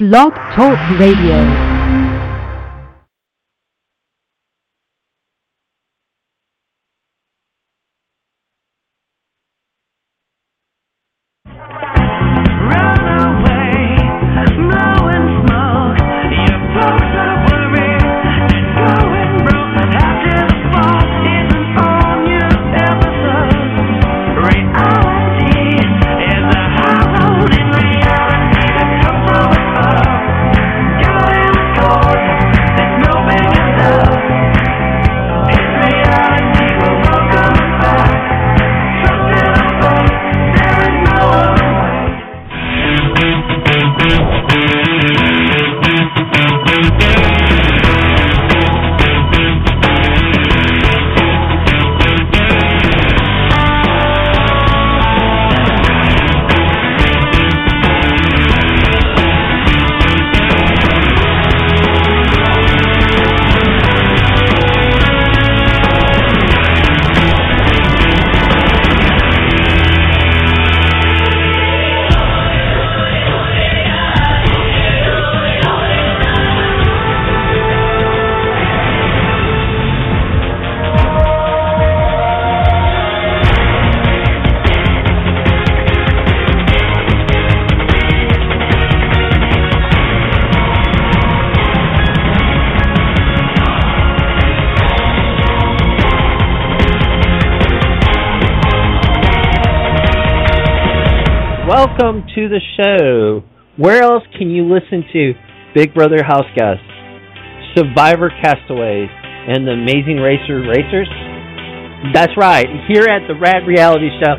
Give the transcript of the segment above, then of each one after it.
Blog Talk Radio. To Big Brother House Guests, Survivor Castaways, and the Amazing Racer Racers? That's right, here at the Rad Reality Show.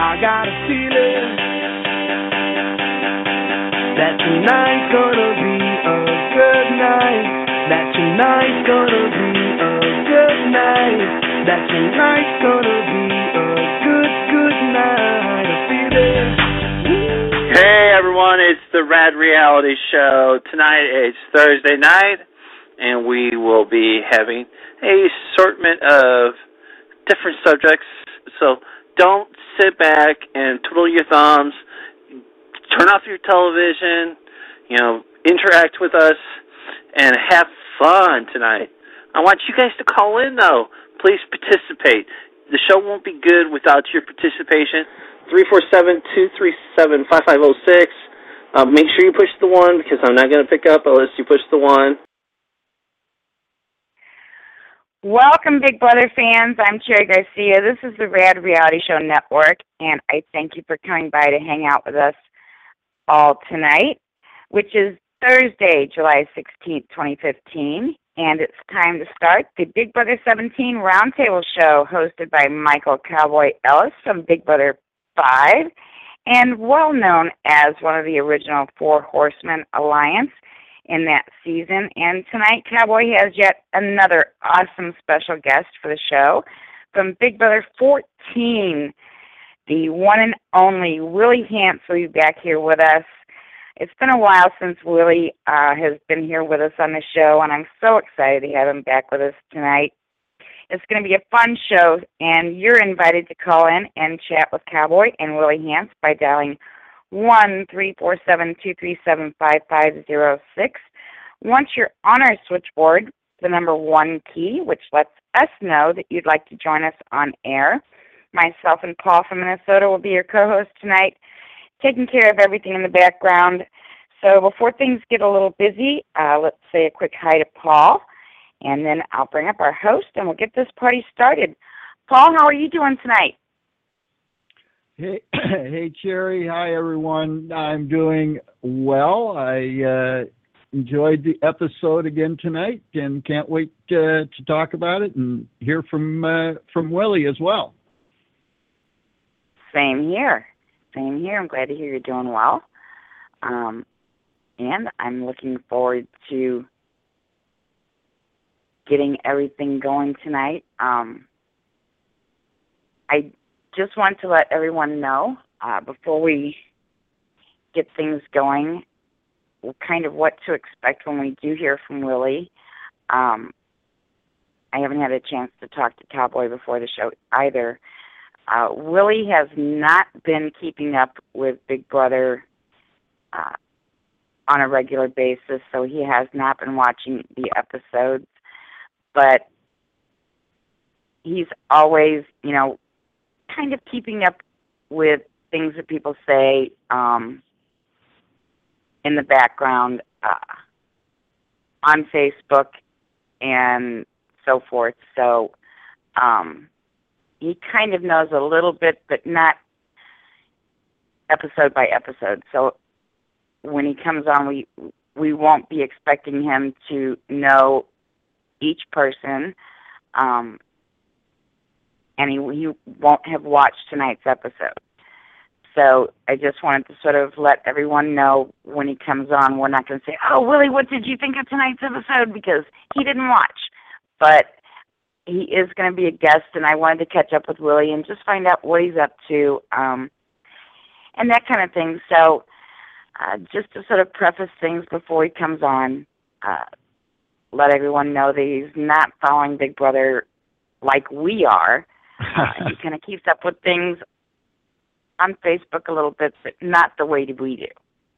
I got a feeling that tonight's gonna be a good night. That tonight's gonna be a good night. That tonight's gonna be a good, good night. I feel. The Rad Reality Show. Tonight it's Thursday night, and we will be having a assortment of different subjects. So don't sit back and twiddle your thumbs. Turn off your television. You know, interact with us and have fun tonight. I want you guys to call in though. Please participate. The show won't be good without your participation. 347-237-5506. Uh, make sure you push the one because I'm not going to pick up unless you push the one. Welcome, Big Brother fans. I'm Cherry Garcia. This is the Rad Reality Show Network, and I thank you for coming by to hang out with us all tonight, which is Thursday, July 16th, 2015. And it's time to start the Big Brother 17 Roundtable Show, hosted by Michael Cowboy Ellis from Big Brother 5, and well known as one of the original Four Horsemen Alliance in that season. And tonight, Cowboy has yet another awesome special guest for the show from Big Brother 14, the one and only Willie Hantz will be back here with us. It's been a while since Willie uh, has been here with us on the show, and I'm so excited to have him back with us tonight. It's going to be a fun show, and you're invited to call in and chat with Cowboy and Willie Hantz by dialing one three four seven two three seven five five zero six. Once you're on our switchboard, the number one key, which lets us know that you'd like to join us on air. Myself and Paul from Minnesota will be your co-host tonight, taking care of everything in the background. So before things get a little busy, uh, let's say a quick hi to Paul, and then I'll bring up our host and we'll get this party started. Paul, how are you doing tonight? Hey, hey, Cherry. Hi, everyone. I'm doing well. I uh, enjoyed the episode again tonight, and can't wait uh, to talk about it and hear from uh, from Willie as well. Same here. Same here. I'm glad to hear you're doing well. Um, and I'm looking forward to getting everything going tonight. Um, I just want to let everyone know uh, before we get things going, kind of what to expect when we do hear from Willie. Um, I haven't had a chance to talk to Cowboy before the show either. Uh, Willie has not been keeping up with Big Brother uh, on a regular basis, so he has not been watching the episodes. But he's always, you know, kind of keeping up with things that people say um, in the background uh, on Facebook and so forth. So um, he kind of knows a little bit, but not episode by episode. So when he comes on, we we won't be expecting him to know each person, um, and he, he won't have watched tonight's episode. So I just wanted to sort of let everyone know when he comes on, we're not going to say, "Oh, Willie, what did you think of tonight's episode?" because he didn't watch. But he is going to be a guest, and I wanted to catch up with Willie and just find out what he's up to, um, and that kind of thing. So, uh, just to sort of preface things before he comes on, uh, let everyone know that he's not following Big Brother like we are. Uh, he kind of keeps up with things on Facebook a little bit, but not the way we do.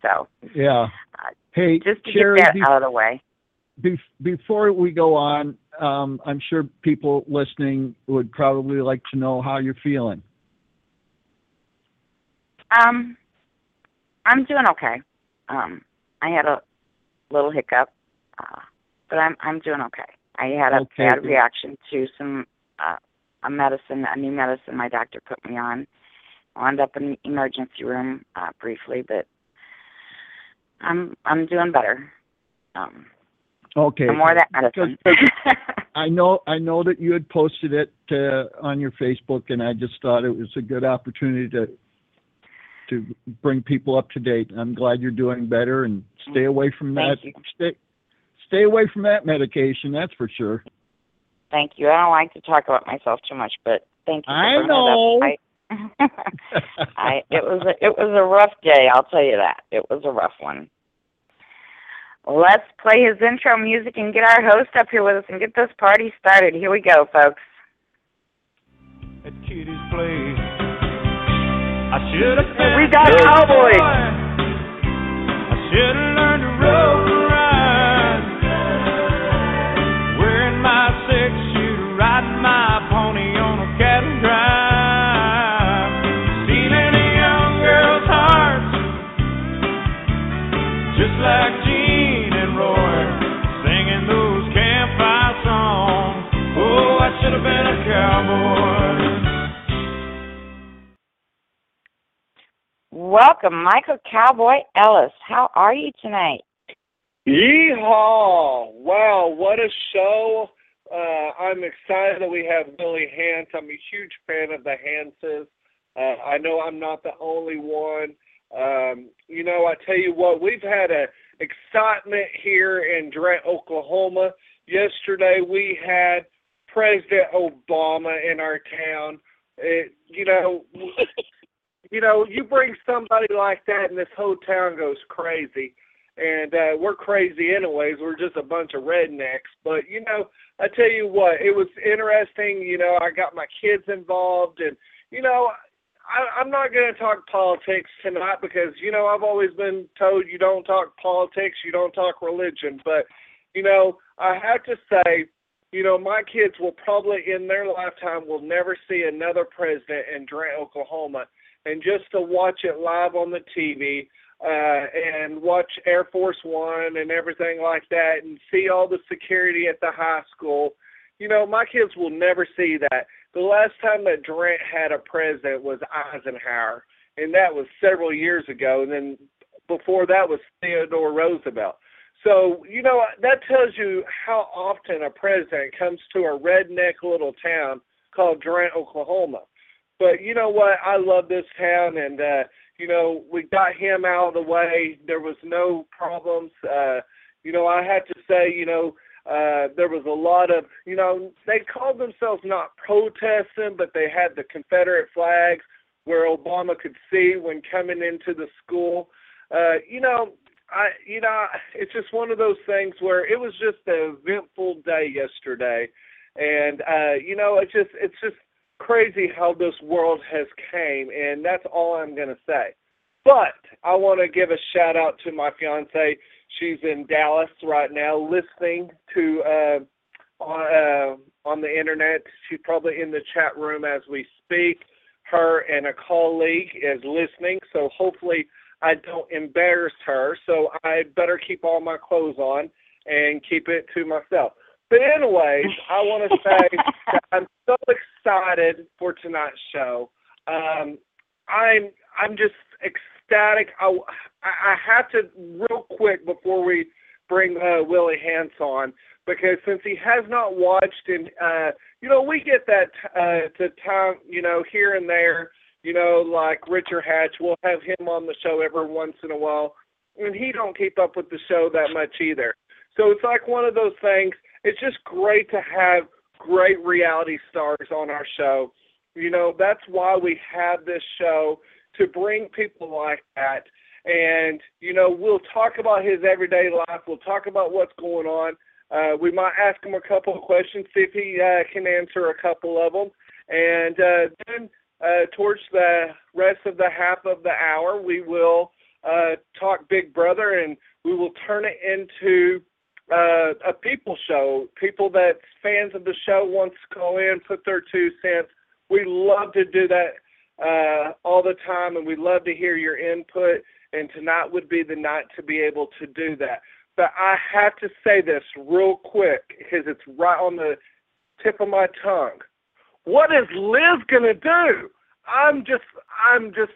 So, yeah. Uh, hey, just to Cherry, get that be- out of the way. be- before we go on, um, I'm sure people listening would probably like to know how you're feeling. Um, I'm doing okay. Um, I had a little hiccup, uh, but I'm I'm doing okay. I had a Okay. bad reaction to some uh, a medicine, a new medicine my doctor put me on. I wound up in the emergency room uh, briefly, but I'm I'm doing better. Um, Okay. no more that medicine. I know I know that you had posted it uh, on your Facebook, and I just thought it was a good opportunity to to bring people up to date. I'm glad you're doing better, and stay away from that. Thank you. Stay stay away from that medication. That's for sure. Thank you. I don't like to talk about myself too much, but thank you. For I know. It. I, I it was a, it was a rough day. I'll tell you that. It was a rough one. Let's play his intro music and get our host up here with us and get this party started. Here we go, folks. at Kitty's place. I should have been We got a Cowboy. boy. I should have Welcome, Michael Cowboy Ellis. How are you tonight? Yeehaw! Wow, what a show! Uh, I'm excited that we have Billy Hantz. I'm a huge fan of the Hantzes. Uh, I know I'm not the only one. Um, you know, I tell you what, we've had a excitement here in Durant, Oklahoma. Yesterday we had President Obama in our town. It, you know, you know, you bring somebody like that, and this whole town goes crazy and uh, we're crazy anyways. We're just a bunch of rednecks. But you know, I tell you what, it was interesting. You know, I got my kids involved, and you know, I, I'm not going to talk politics tonight because you know I've always been told you don't talk politics, you don't talk religion. But you know, I have to say. You know, my kids will probably in their lifetime will never see another president in Durant, Oklahoma. And just to watch it live on the TV, uh, and watch Air Force One and everything like that, and see all the security at the high school. You know, my kids will never see that. The last time that Durant had a president was Eisenhower, and that was several years ago. And then before that was Theodore Roosevelt. So, you know, that tells you how often a president comes to a redneck little town called Durant, Oklahoma. But you know what? I love this town, and uh, you know we got him out of the way. There was no problems. Uh, you know, I had to say, you know, uh, there was a lot of, you know, they called themselves not protesting, but they had the Confederate flags where Obama could see when coming into the school. Uh, you know, I, you know, it's just one of those things where it was just an eventful day yesterday, and uh, you know, it's just, it's just crazy how this world has came, and that's all I'm gonna say. But I want to give a shout out to my fiance. She's in Dallas right now, listening to uh, on uh, on the internet. She's probably in the chat room as we speak. Her and a colleague is listening, so hopefully I don't embarrass her. So I better keep all my clothes on and keep it to myself. But anyways, I want to say that I'm so excited for tonight's show. Um, I'm I'm just ecstatic. I I have to real quick before we bring uh, Willie Hantz on because since he has not watched and uh, you know we get that uh, to time you know here and there you know like Richard Hatch we'll have him on the show every once in a while and he don't keep up with the show that much either. So it's like one of those things. It's just great to have great reality stars on our show. You know, that's why we have this show to bring people like that. And, you know, we'll talk about his everyday life. We'll talk about what's going on. Uh, we might ask him a couple of questions, see if he uh, can answer a couple of them. And uh, then uh, towards the rest of the half of the hour, we will uh, talk Big Brother and we will turn it into uh, a people show. People that fans of the show wants to call in, put their two cents. We love to do that uh, all the time, and we love to hear your input. And tonight would be the night to be able to do that. But I have to say this real quick because it's right on the tip of my tongue. What is Liz gonna do? I'm just, I'm just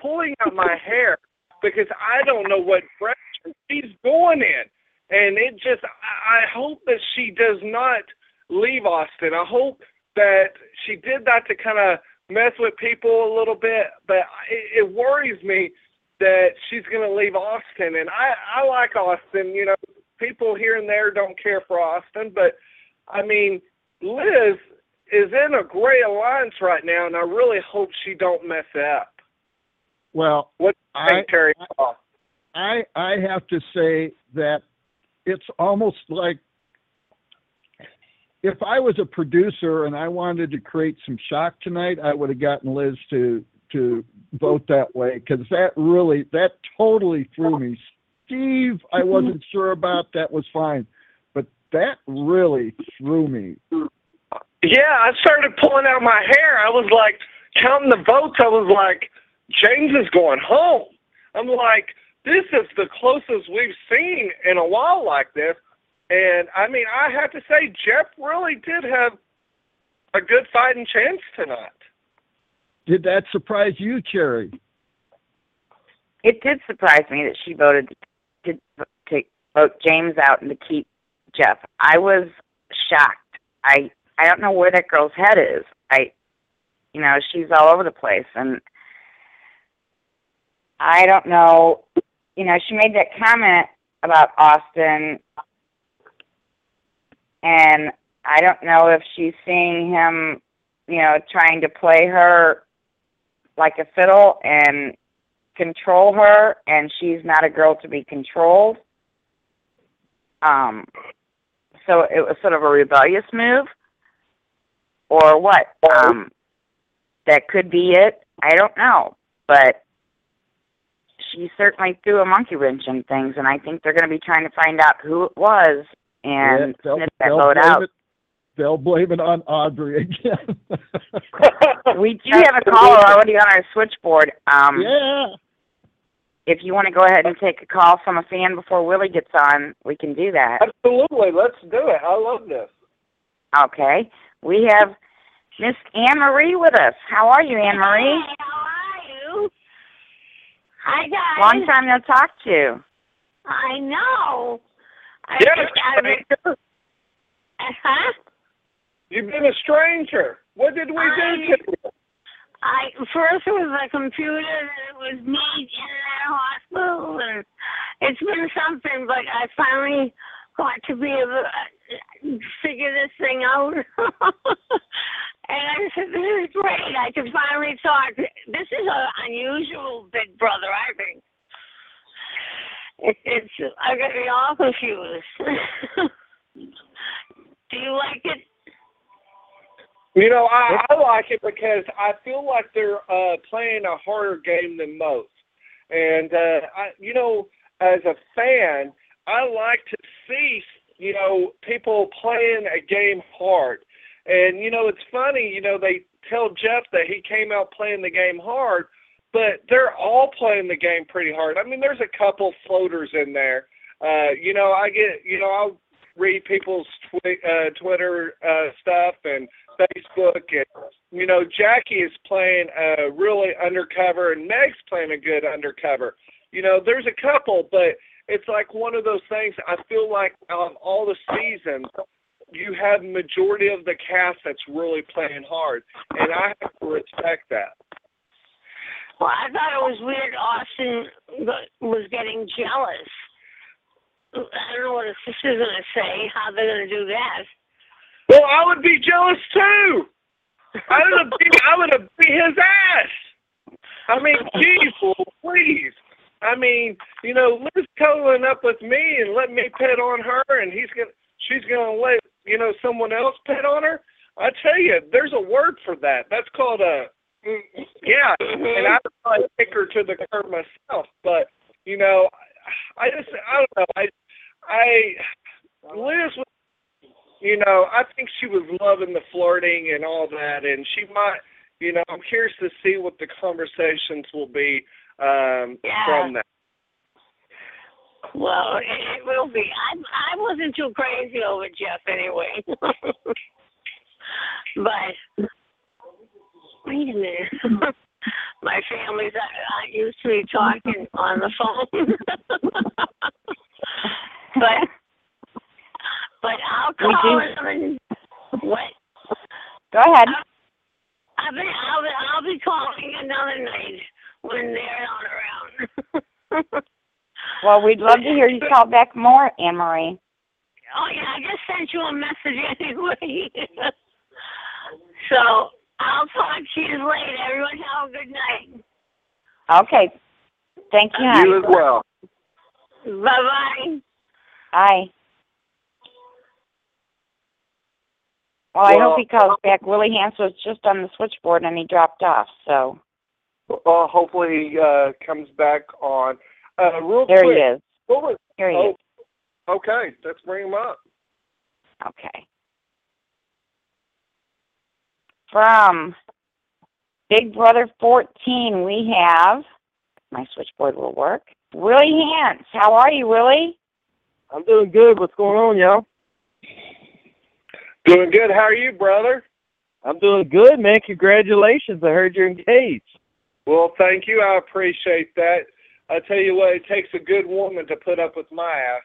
pulling out my hair because I don't know what direction she's going in and it just I hope that she does not leave Austin. I hope that she did that to kind of mess with people a little bit, but it, it worries me that she's going to leave Austin. And I I like Austin. You know, people here and there don't care for Austin, but I mean, Liz is in a great alliance right now, and I really hope she don't mess up. Well, what do you think, I- Terry? I I have to say that it's almost like if I was a producer and I wanted to create some shock tonight, I would have gotten Liz to to vote that way because that really that totally threw me. Steve, I wasn't sure about that was fine, but that really threw me. Yeah, I started pulling out my hair. I was like counting the votes. I was like, James is going home. I'm like, this is the closest we've seen in a while like this. And I mean, I have to say, Jeff really did have a good fighting chance tonight. Did that surprise you, Cherry? It did surprise me that she voted to, to vote James out and to keep Jeff. I was shocked. I I don't know where that girl's head is. I, you know, she's all over the place, and I don't know. You know, she made that comment about Austin, and I don't know if she's seeing him, you know, trying to play her like a fiddle and control her, and she's not a girl to be controlled. Um, so it was sort of a rebellious move, or what? Um, that could be it. I don't know, but she certainly threw a monkey wrench in things, and I think they're going to be trying to find out who it was and Yeah, they'll, that they'll blame out. it. They'll blame it on Audrey again. We do have a caller already on our switchboard. Um, yeah. If you want to go ahead and take a call from a fan before Willie gets on, we can do that. Absolutely, let's do it. I love this. Okay. We have Miss Anne Marie with us. How are you, Anne Marie? Hi, how are you? Hi, guys. Long time no talk to. You. I know. I Yes, just got a bit- huh? You've been a stranger. What did we do to you? I first it was a computer, then it was me in that hospital, and it's been something. But I finally got to be able to figure this thing out. and I said, "This is great! I can finally talk." This is an unusual Big Brother, I think. It, it's I'm gonna be all confused. Do you like it? You know, I, I like it because I feel like they're uh, playing a harder game than most. And uh, I, you know, as a fan, I like to see you know people playing a game hard. And you know, it's funny. You know, they tell Jeff that he came out playing the game hard, but they're all playing the game pretty hard. I mean, there's a couple floaters in there. Uh, you know, I get, you know, I'll read people's twi- uh, Twitter uh, stuff and Facebook, and you know, Jackie is playing uh, really undercover, and Meg's playing a good undercover. You know, there's a couple, but it's like one of those things. I feel like all the seasons, you have majority of the cast that's really playing hard, and I have to respect that. Well, I thought it was weird Austin was getting jealous. I don't know what his sister's going to say, how they're going to do that. Well, I would be jealous too. I would have beat, I would have beat his ass. I mean, geez, please. I mean, you know, Liz cuddling up with me and let me pet on her, and he's gonna, she's gonna let you know someone else pet on her. I tell you, there's a word for that. That's called a yeah, and I would probably take her to the curb myself. But you know, I just I don't know. I I Liz was, you know, I think she was loving the flirting and all that, and she might, you know, I'm curious to see what the conversations will be um Yeah. from that. Well, it will be. I I wasn't too crazy over Jeff anyway. but wait a minute. My family's not, not used to me talking on the phone. but but I'll call him what Go ahead. I'll be I'll be I'll be calling another night when they're not around. Well, we'd love to hear you call back more, Anne Marie. Oh yeah, I just sent you a message anyway. so I'll talk to you later. Everyone have a good night. Okay. Thank you, You as well. Bye bye. Bye. Well, I hope he calls back. Willie Hantz was just on the switchboard and he dropped off. So Well, hopefully he uh, comes back on. Uh, real there quick, he is. What was, Here he oh, is. okay, let's bring him up. Okay. From Big Brother 14, we have, my switchboard will work, Willie Hantz. How are you, Willie? I'm doing good. What's going on, y'all? Doing good. How are you, brother? I'm doing good, man. Congratulations. I heard you're engaged. Well, thank you. I appreciate that. I tell you what, it takes a good woman to put up with my ass.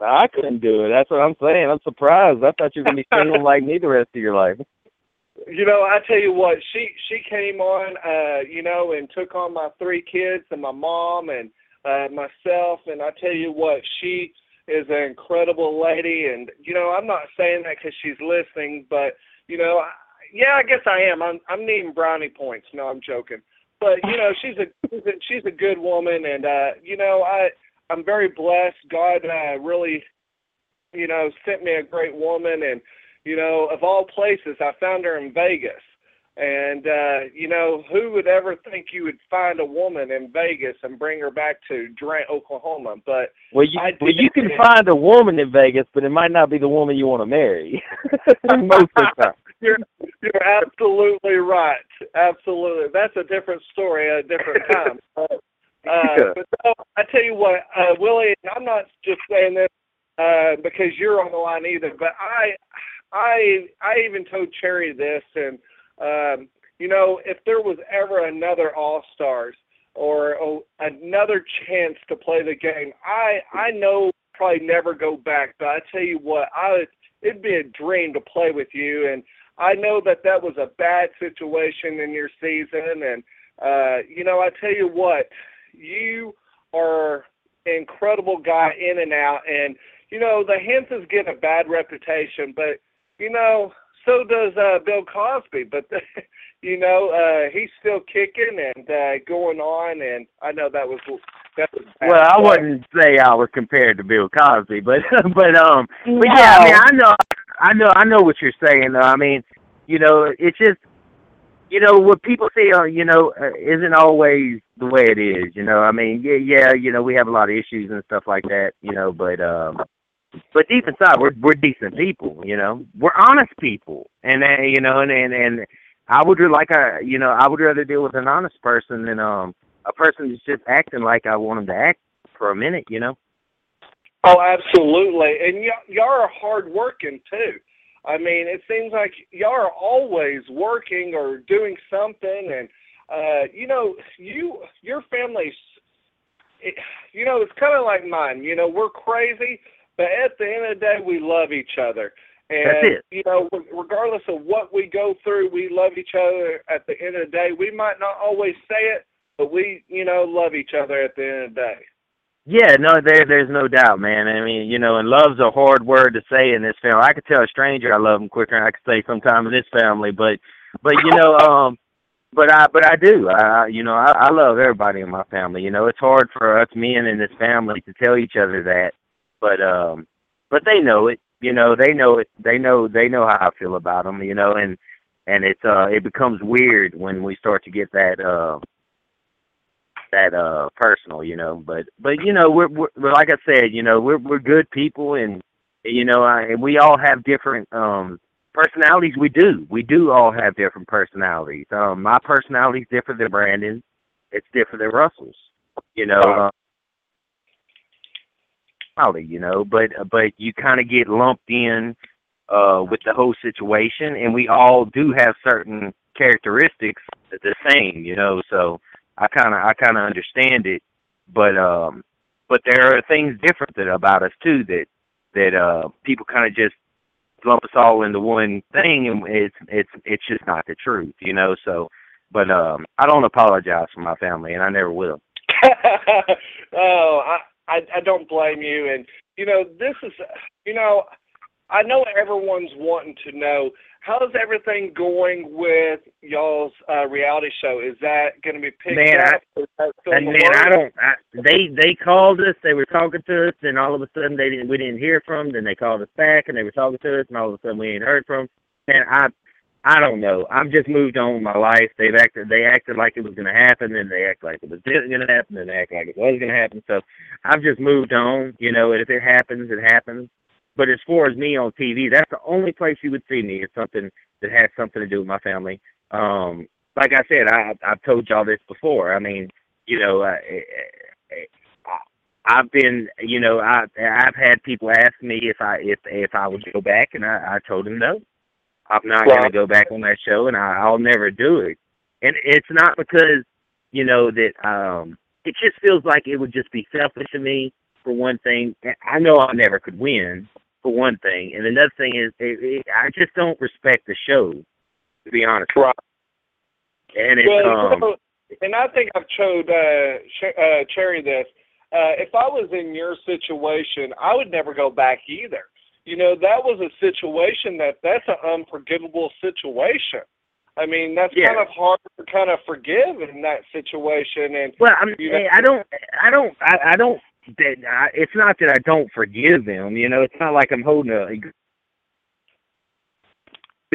I couldn't do it. That's what I'm saying. I'm surprised. I thought you were going to be single like me the rest of your life. You know, I tell you what, she she came on, uh, you know, and took on my three kids and my mom and uh myself, and I tell you what, she is an incredible lady, and you know, I'm not saying that because she's listening, but you know, I, yeah, I guess I am. I'm I'm needing brownie points. No, I'm joking, but you know, she's a she's a, good woman, and uh, you know, I I'm very blessed. God uh, really, you know, sent me a great woman, and you know, of all places, I found her in Vegas. And uh, you know, who would ever think you would find a woman in Vegas and bring her back to Durant, Oklahoma? But Well, you well, you can find a woman in Vegas, but it might not be the woman you want to marry. Most of the time. you're you're absolutely right. Absolutely, that's a different story at a different time. But, uh, Yeah. but no, I tell you what, uh, Willie, I'm not just saying this uh, because you're on the line either, but I, I, I even told Cherry this, and um, you know, if there was ever another All Stars or oh, another chance to play the game, I, I know probably never go back. But I tell you what, I, it'd be a dream to play with you, and I know that that was a bad situation in your season, and uh, you know, I tell you what, you are an incredible guy in and out, and you know the Hensons get a bad reputation, but you know so does uh, Bill Cosby, but you know uh, he's still kicking and uh, going on, and I know that was that was. bad. Well, I wouldn't say I was compared to Bill Cosby, but but um, but yeah, I mean, I know, I know, I know what you're saying. Though. I mean, you know, it's just you know what people say uh, you know uh, isn't always the way it is you know i mean yeah yeah you know we have a lot of issues and stuff like that you know but um but deep inside we're we're decent people you know we're honest people and uh, you know and and and i would like a you know i would rather deal with an honest person than um a person who's just acting like i want them to act for a minute you know oh absolutely and y- y'all are hard working too I mean, it seems like y'all are always working or doing something, and uh, you know, you your family's, it, you know, it's kind of like mine. You know, we're crazy, but at the end of the day, we love each other. And That's it. you know, regardless of what we go through, we love each other. At the end of the day, we might not always say it, but we, you know, love each other at the end of the day. Yeah, no, there there's no doubt, man. I mean, you know, and love's a hard word to say in this family. I could tell a stranger I love them quicker than I could say sometime in this family, but but you know, um but I but I do. I you know, I, I love everybody in my family. You know, it's hard for us men in this family to tell each other that. But um but they know it. You know, they know it. They know they know how I feel about them, you know, and and it's uh it becomes weird when we start to get that uh that uh personal, you know. But but you know, we're, we're like I said, you know, we're we're good people, and you know, I, and we all have different um personalities. We do, we do all have different personalities. Um, my personality is different than Brandon. It's different than Russell's. You know. Uh, you know, but but you kind of get lumped in uh with the whole situation, and we all do have certain characteristics the same, you know. So I kind of I kind of understand it, but um, but there are things different that about us too that that uh people kind of just lump us all into one thing, and it's it's it's just not the truth, you know. So, but um, I don't apologize for my family, and I never will. oh, I, I I don't blame you, and you know this is you know I know everyone's wanting to know how's everything going with y'all's uh, reality show? Is that going to be picked man, up? I, and man, I don't. I, they they called us. They were talking to us, and all of a sudden they didn't. We didn't hear from. Them, then they called us back, and they were talking to us, and all of a sudden we ain't heard from. Them. Man, I I don't know. I've just moved on with my life. They've acted. They acted like it was going to happen, and they act like it wasn't going to happen, and they act like it was going to happen. So I've just moved on. You know, and if it happens, it happens. But as far as me on TV, that's the only place you would see me. It's something that has something to do with my family. Um, like I said, I, I've told y'all this before. I mean, you know, uh, I've been, you know, I I've had people ask me if I if if I would go back, and I, I told them no. I'm not well, going to go back on that show, and I, I'll never do it. And it's not because, you know, that um, it just feels like it would just be selfish of me for one thing. I know I never could win, for one thing, and another thing is it, it, I just don't respect the show, to be honest. Right. And it's, well, um, and I think I've showed uh, Ch- uh, Cherry this. Uh, if I was in your situation, I would never go back either. You know, that was a situation that that's an unforgivable situation. I mean, that's yeah. kind of hard to kind of forgive in that situation. And well, I'm, you know, I don't, I don't, I, I don't that I, it's not that I don't forgive them. You know, it's not like I'm holding a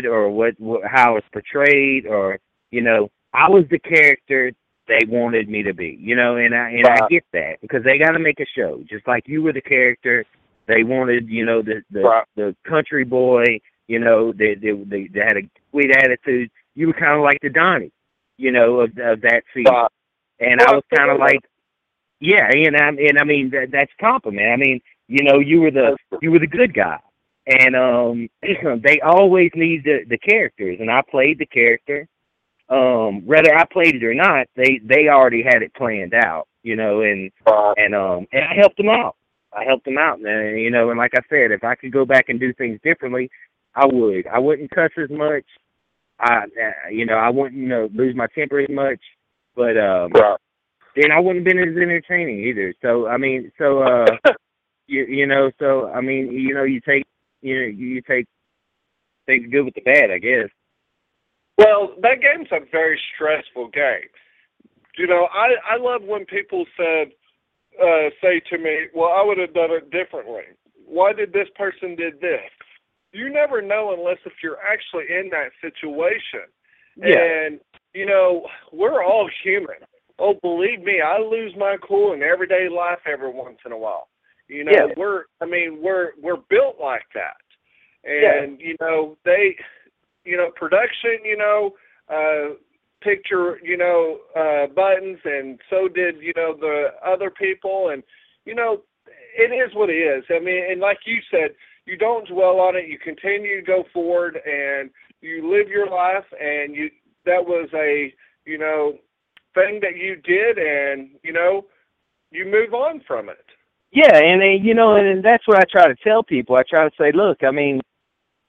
or what, what how it's portrayed or you know I was the character they wanted me to be. You know, and I and I get that because they got to make a show just like you were the character they wanted. You know, the the right. the country boy. You know, they they they, they had a sweet attitude. You were kind of like the Donnie. You know, of of that. Right. And well, I was kind of like yeah, and I and I mean that, that's compliment. I mean, you know, you were the you were the good guy, and um, they always need the the characters, and I played the character. Um, whether I played it or not, they they already had it planned out, you know, and and um and I helped them out. I helped them out, man. You know, and like I said, if I could go back and do things differently, I would. I wouldn't cuss as much. I, uh, you know, I wouldn't you know lose my temper as much. But um, then I wouldn't have been as entertaining either. So I mean, so uh, you you know, so I mean, you know, you take you know, you take things good with the bad, I guess. Well, that game's a very stressful game. You know, I I love when people said uh say to me, "Well, I would have done it differently. Why did this person did this?" you never know unless if you're actually in that situation. Yeah. And you know, we're all human. Oh, believe me, I lose my cool in everyday life every once in a while. You know, Yeah. we're I mean, we're we're built like that. And you know, they you know, production, you know, uh picture, you know, uh buttons and so did, you know, the other people and you know, it is what it is. I mean, and like you said, you don't dwell on it, you continue to go forward and you live your life and you that was a, you know, thing that you did and, you know, you move on from it. Yeah, and then, you know, and, and that's what I try to tell people. I try to say, look, I mean,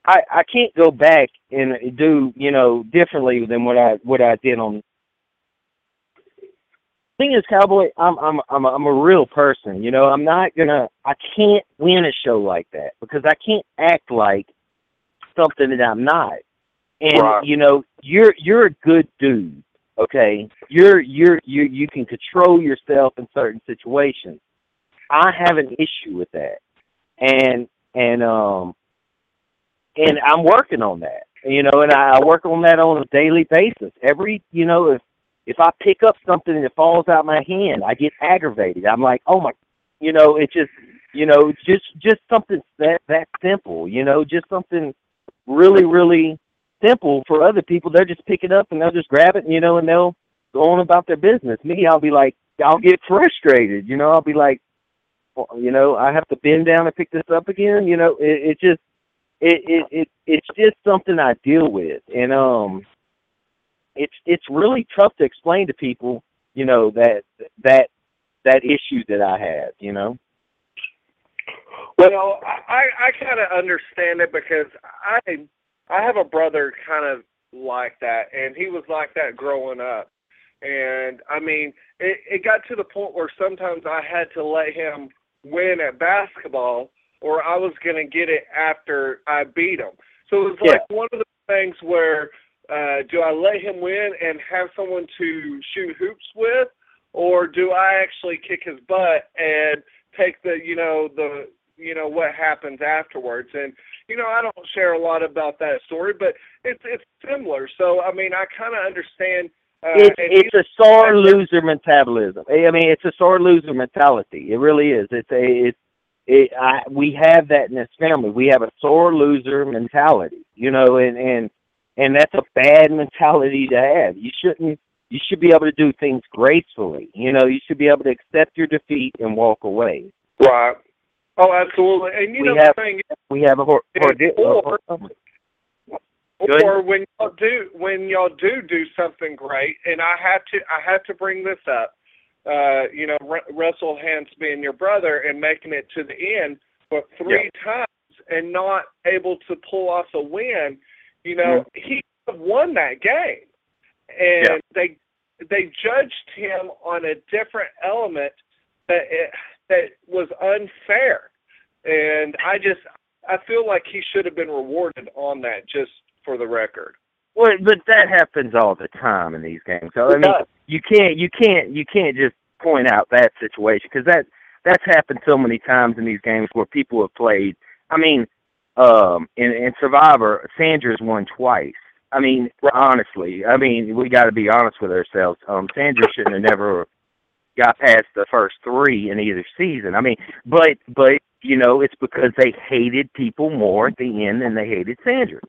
I I can't go back and do you know differently than what I what I did on. Thing is, cowboy, I'm I'm I'm a, I'm a real person. You know, I'm not gonna. I can't win a show like that because I can't act like something that I'm not. And Right. you know, you're you're a good dude. Okay, you're you're you you can control yourself in certain situations. I have an issue with that, and and um and I'm working on that. You know, and I, I work on that on a daily basis. Every you know, if if I pick up something and it falls out my hand, I get aggravated. I'm like, oh my, you know, it just you know, just just something that that simple. You know, just something really really simple for other people. They'll just pick it up and they'll just grab it, you know, and they'll go on about their business. Me, I'll be like, I'll get frustrated. You know, I'll be like, well, you know, I have to bend down and pick this up again. You know, it, it just it, it it it's just something I deal with, and um, it's it's really tough to explain to people, you know, that that that issue that I have, you know. Well, I I kind of understand it because I I have a brother kind of like that, and he was like that growing up. And I mean, it it got to the point where sometimes I had to let him win at basketball, or I was going to get it after I beat him. So it was Yeah. like one of the things where uh, do I let him win and have someone to shoot hoops with, or do I actually kick his butt and take the you know the you know what happens afterwards and you know I don't share a lot about that story but it's it's similar so I mean I kind of understand uh, it's it's a sore loser metabolism. I mean, it's a sore loser mentality. It really is. It's a it's it. I, we have that in this family. We have a sore loser mentality. You know, and and and that's a bad mentality to have. You shouldn't. You should be able to do things gracefully. You know, you should be able to accept your defeat and walk away. right oh absolutely and you We know have- the thing is, We have a hor- hor- Or- or when y'all do when y'all do do something great, and I have to I have to bring this up. Uh, you know, Ru- Russell Hantz being your brother and making it to the end, but three times and not able to pull off a win. You know, he won that game, and Yeah. they they judged him on a different element that it, that was unfair, I just I feel like he should have been rewarded on that, just for the record. Well, but that happens all the time in these games. So I mean, you can't you can't you can't just point out that situation because that that's happened so many times in these games where people have played. I mean, um, in, in Survivor, Sandra's won twice. I mean, honestly, I mean, we got to be honest with ourselves. Um, Sandra shouldn't have never got past the first three in either season. I mean, but but you know, it's because they hated people more at the end than they hated Sandra.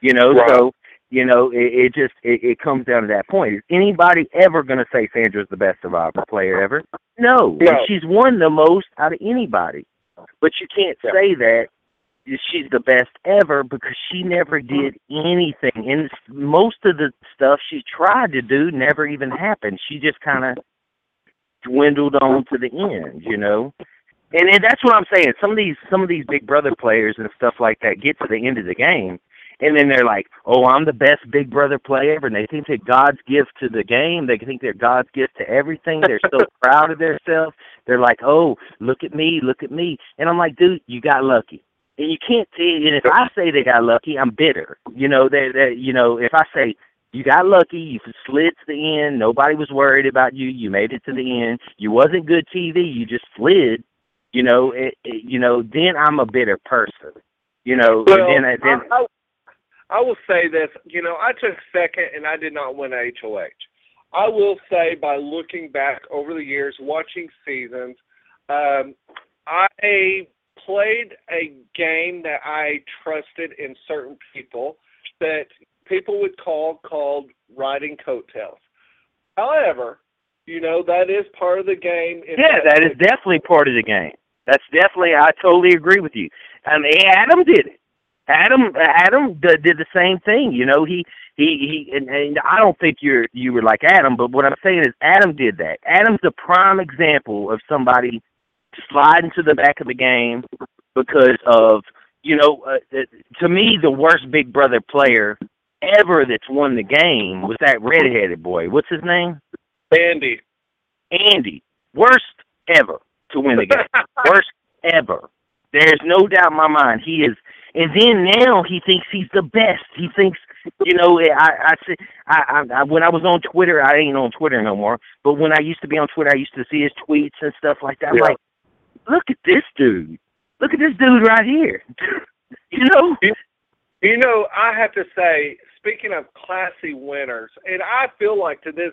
You know, Right. so you know, it, it just it, it comes down to that point. Is anybody ever going to say Sandra's the best Survivor player ever? No, No. She's won the most out of anybody. But you can't Yeah. say that she's the best ever because she never did anything, and most of the stuff she tried to do never even happened. She just kind of dwindled on to the end, you know. And, and that's what I'm saying. Some of these some of these Big Brother players and stuff like that get to the end of the game, and then they're like, "Oh, I'm the best Big Brother player ever," and they think they're God's gift to the game. They think they're God's gift to everything. They're so proud of themselves. They're like, "Oh, look at me, look at me," and I'm like, "Dude, you got lucky." And you can't. And if I say they got lucky, I'm bitter. You know, that that you know, if I say you got lucky, you slid to the end, nobody was worried about you, you made it to the end, you wasn't good TV, you just slid. You know, it, it, you know, then I'm a bitter person. You know, Well, and then then I, I, I will say this. You know, I took second, and I did not win HOH. I will say, by looking back over the years, watching seasons, um, I played a game that I trusted in certain people that people would call called riding coattails. However, you know that is part of the game. yeah, that is definitely part of the game. That's definitely. I totally agree with you. I mean, Adam did it. Adam Adam d- did the same thing. You know, he he he. And, and I don't think you're you were like Adam, but what I'm saying is Adam did that. Adam's a prime example of somebody sliding to the back of the game because of you know. Uh, uh, to me, the worst Big Brother player ever that's won the game was that redheaded boy. What's his name? Andy. Andy. Worst ever to win the game. Worst ever. There's no doubt in my mind he is. And then now he thinks he's the best. He thinks, you know, eh, I I say I, I when I was on Twitter, I ain't on Twitter no more. But when I used to be on Twitter, I used to see his tweets and stuff like that. Yeah. like, look at this dude. Look at this dude right here. you know? You know, I have to say, speaking of classy winners, and I feel like to this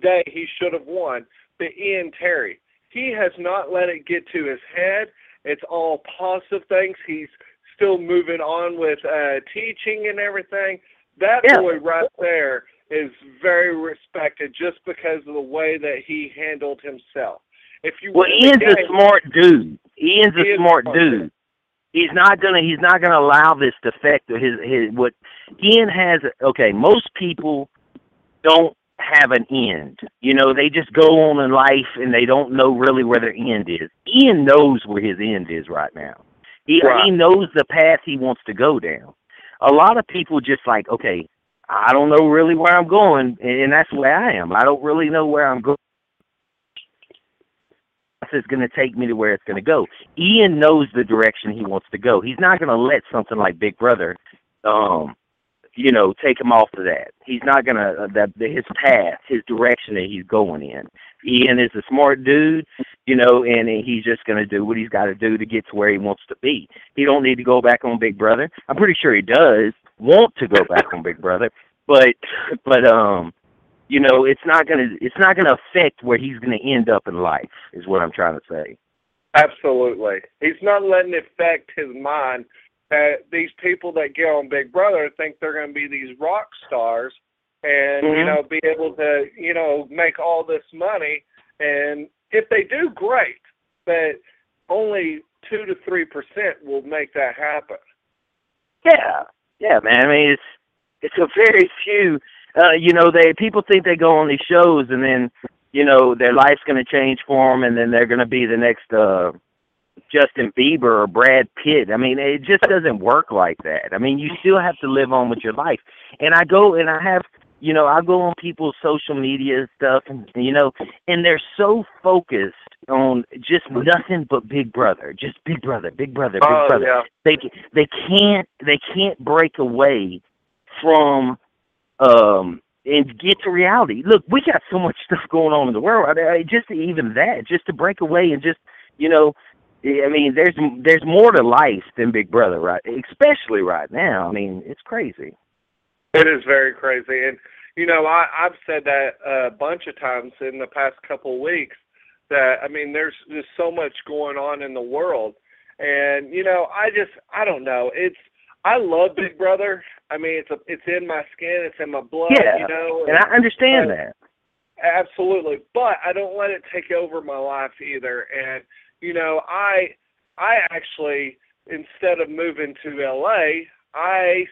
day he should have won, but Ian Terry, he has not let it get to his head. It's all positive things. He's still moving on with uh teaching and everything. That Yeah. boy right there is very respected just because of the way that he handled himself. If you Well, Ian's a smart dude. Ian's He a is smart smart. dude. He's not gonna. He's not gonna allow this to affect his his what. Ian has. Okay, most people don't have an end. You know, they just go on in life and they don't know really where their end is. Ian knows where his end is right now. He Right. he knows the path he wants to go down. A lot of people just like, okay, I don't know really where I'm going, and that's where I am. I don't really know where I'm going is going to take me to where it's going to go. Ian knows the direction he wants to go. He's not going to let something like Big Brother, um, you know, take him off of that. He's not to uh, that his path, his direction that he's going in. Ian is a smart dude, you know, and he's just to do what he's got to do to get to where he wants to be. He don't need to go back on Big Brother. I'm pretty sure he does want to go back on Big Brother, but but um you know, it's not gonna it's not gonna affect where he's gonna end up in life. Is what I'm trying to say. Absolutely. He's not letting it affect his mind that these people that get on Big Brother think they're going to be these rock stars and, you Mhm. know, be able to, you know, make all this money. And if they do, great. But only 2 to 3% will make that happen. Yeah, yeah, man. I mean, it's it's a very few. Uh, you know, they people think they go on these shows and then you know their life's going to change for them, and then they're going to be the next uh Justin Bieber or Brad Pitt. I mean, it just doesn't work like that. I mean, you still have to live on with your life. And I go and I have, you know, I go on people's social media stuff, and you know, and they're so focused on just nothing but Big Brother, just Big Brother, Big Brother, Big oh, Brother yeah. they they can't they can't break away from um and get to reality. Look, we got so much stuff going on in the world. I mean, just even that, just to break away and just you know, I mean, there's there's more to life than Big Brother, right? Especially right now. I mean, it's crazy. It is very crazy, and you know I I've said that a bunch of times in the past couple of weeks. That I mean, there's just so much going on in the world, and you know I just I don't know. It's I love Big Brother. I mean, it's a it's in my skin, it's in my blood. Yeah, you know, And I understand that. Absolutely, but I don't let it take over my life either. And you know, I I actually instead of moving to LA, I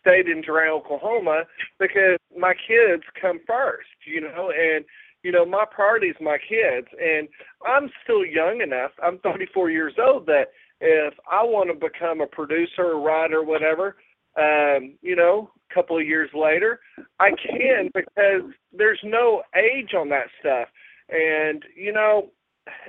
stayed in Durant, Oklahoma because my kids come first, you know, and you know, my priority is my kids and I'm still young enough. I'm 34 years old that if I want to become a producer, a writer, whatever, um, you know, a couple of years later, I can because there's no age on that stuff. And, you know,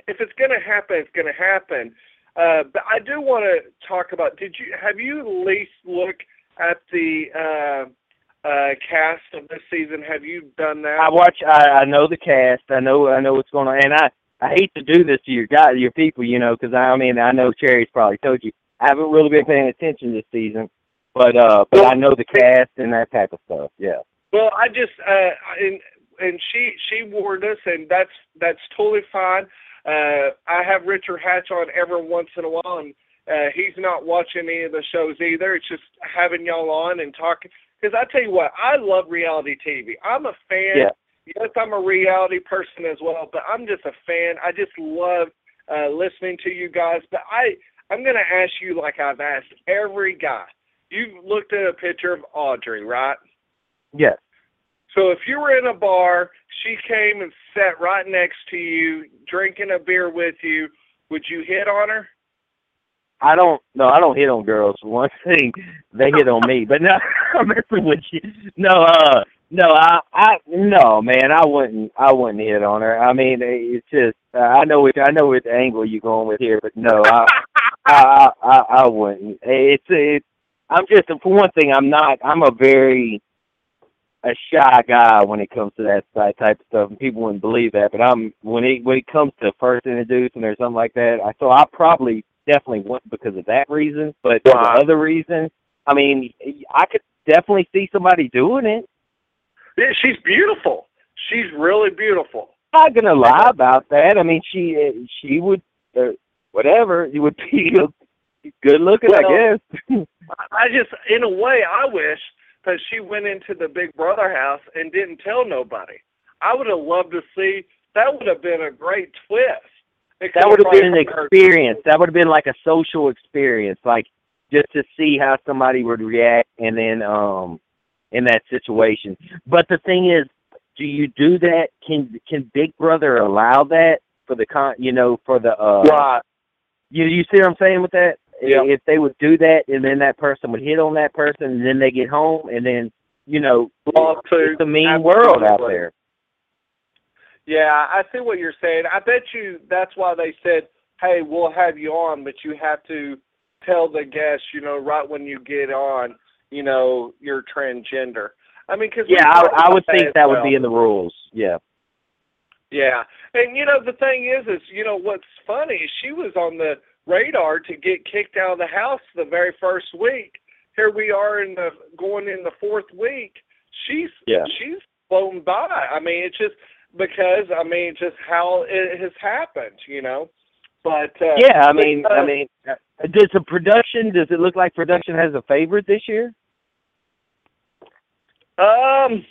if it's going to happen, it's going to happen. Uh, but I do want to talk about. Did you have you at least look at the uh, uh, cast of this season? Have you done that? I watch. I, I know the cast. I know. I know what's going on. And I, I hate to do this to your guys, your people, you know, because I, I mean, I know Cherry's probably told you. I haven't really been paying attention this season, but uh, but I know the cast and that type of stuff. Yeah. Well, I just uh, and and she she warned us, and that's that's totally fine. Uh, I have Richard Hatch on every once in a while, and uh, he's not watching any of the shows either. It's just having y'all on and talking. Because I tell you what, I love reality TV. I'm a fan. Yeah. Yes, I'm a reality person as well, but I'm just a fan. I just love uh, listening to you guys. But I I'm going to ask you like I've asked every guy. You've looked at a picture of Audrey, right? Yes. So if you were in a bar, she came and sat right next to you, drinking a beer with you, would you hit on her? I don't no, I don't hit on girls. One thing they hit on me, but no, I'm messing with you. No, uh, no, I, I, no, man, I wouldn't, I wouldn't hit on her. I mean, it's just, uh, I know which, I know which angle you're going with here, but no, I, I, I, I wouldn't. It's, it's, I'm just, for one thing, I'm not, I'm a very, a shy guy when it comes to that type of stuff, and people wouldn't believe that. But I'm when it when it comes to first introducing or something like that, I so I probably definitely went because of that reason. But for Wow. the other reason, I mean, I could definitely see somebody doing it. Yeah, she's beautiful. She's really beautiful. I'm not gonna lie about that. I mean, she she would uh, whatever. You would be good looking, I guess. I just, in a way, I wish that she went into the Big Brother house and didn't tell nobody. I would have loved to see. That would have been a great twist. That would have been an experience. That would have been like a social experience, like just to see how somebody would react, and then um in that situation. But the thing is, do you do that? Can can Big Brother allow that for the con? You know, for the uh, Right. you you see what I'm saying with that? Yeah. If they would do that, and then that person would hit on that person, and then they get home, and then you know, Lawsuit. it's a mean world out there. Yeah, I see what you're saying. I bet you that's why they said, "Hey, we'll have you on, but you have to tell the guests, you know, right when you get on, you know, you're transgender." I mean, because Yeah, I, I would think that would be in the rules. Yeah. Yeah, and you know the thing is, is you know what's funny? She was on the radar to get kicked out of the house the very first week. Here we are in the going in the fourth week. She's Yeah. she's flown by. I mean, it's just because I mean, just how it has happened, you know. But uh, Yeah, I mean, but, uh, I mean, uh, does the production? Does it look like production has a favorite this year? Um,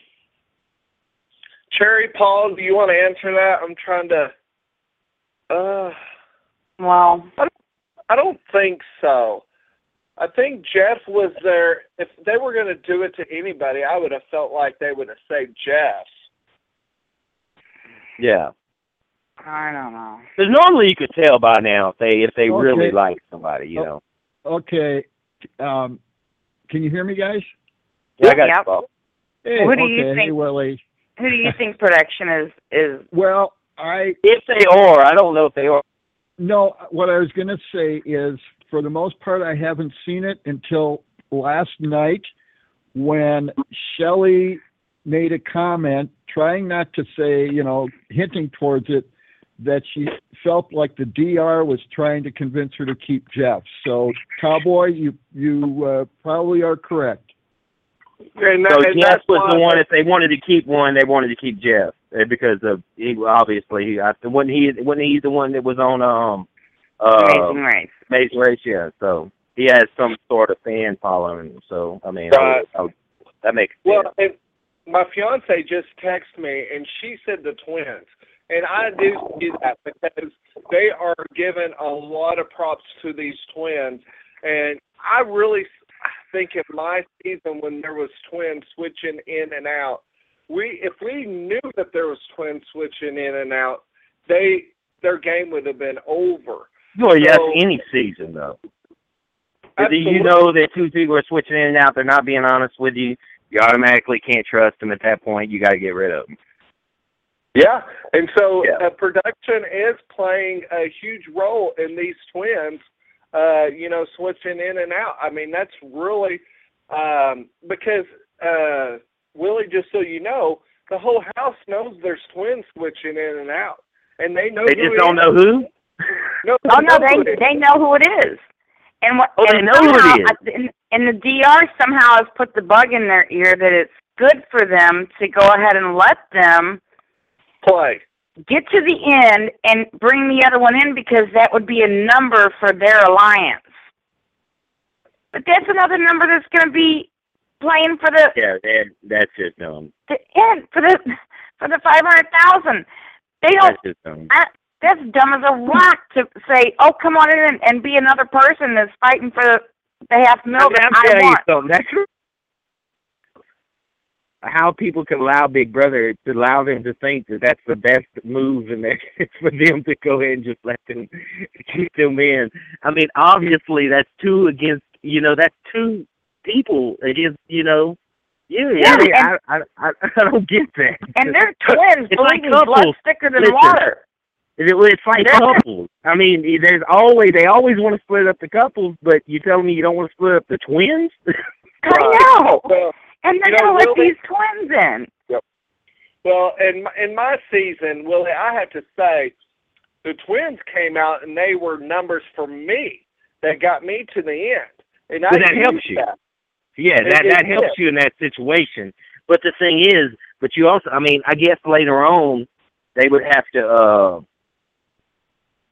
Cherry Paul, do you want to answer that? I'm trying to. Uh, Well, I don't think so. I think Jeff was there. If they were going to do it to anybody, I would have felt like they would have saved Jeff. Yeah, I don't know. because normally you could tell by now if they if they really like somebody, you Oh. know. Okay. Um, can you hear me, guys? Yeah, I got Yep. you, Hey, What do okay. you Hey, think? Willie. Who do you think production is is? Well, I If they are, I don't know if they are. No. What I was going to say is, for the most part, I haven't seen it until last night when Shelli made a comment, trying not to say, you know, hinting towards it, that she felt like the DR was trying to convince her to keep Jeff. So, Cowboy, you you uh, probably are correct. And, So and Jeff that's was why the one. If they wanted to keep one, they wanted to keep Jeff uh, because of he obviously he I, wasn't he wasn't he the one that was on um uh Amazing Race. Amazing Race, yeah. So he has some sort of fan following. So I mean, I Right. would- I would- that makes Well, sense. and my fiance just texted me, and she said the twins, and I do see that because they are giving a lot of props to these twins, and I really think in my season when there was twins switching in and out, we if we knew that there was twins switching in and out, they their game would have been over. Well, yes, any season though. If you know that two people are switching in and out, they're not being honest with you. You automatically can't trust them at that point. You got to get rid of them. Yeah, and so Yeah. uh, production is playing a huge role in these twins. Uh, you know, switching in and out. I mean, that's really um, because uh, Willie. Just so you know, the whole house knows there's twins switching in and out, and they know. Who it is. They who just it don't is. know who. No, Oh no, they they know who it is. And what? Oh, they and know who it somehow, is. And, and the DR somehow has put the bug in their ear that it's good for them to go ahead and let them Play. get to the end and bring the other one in because that would be a number for their alliance. But that's another number that's going to be playing for the, Yeah, that, that's just dumb. the end for the for the five hundred thousand. They don't. That's just dumb. I, that's dumb as a rock to say, "Oh, come on in and, and be another person that's fighting for the, the half mil I mean, that I'm telling you want." something. That's how people can allow Big Brother to allow them to think that that's the best move, and that it's for them to go ahead and just let them keep them in. I mean, obviously that's two against. You know, that's two people against. You know, you. Yeah, I, mean, I, I I I don't get that. And they're twins. It's Believe like me, blood's couples. thicker than Listen. water. It, it's like They're- couples. I mean, there's always they always want to split up the couples, but you tell me you don't want to split up the twins? I know. Well, And they're You know, gonna let Willie- these twins in. Yep. well, in my, in my season, Willie, I have to say, the twins came out and they were numbers for me that got me to the end, and I Well, that used helps you. that. Yeah, that it that helps did. you in that situation. But the thing is, but you also, I mean, I guess later on they would have to. uh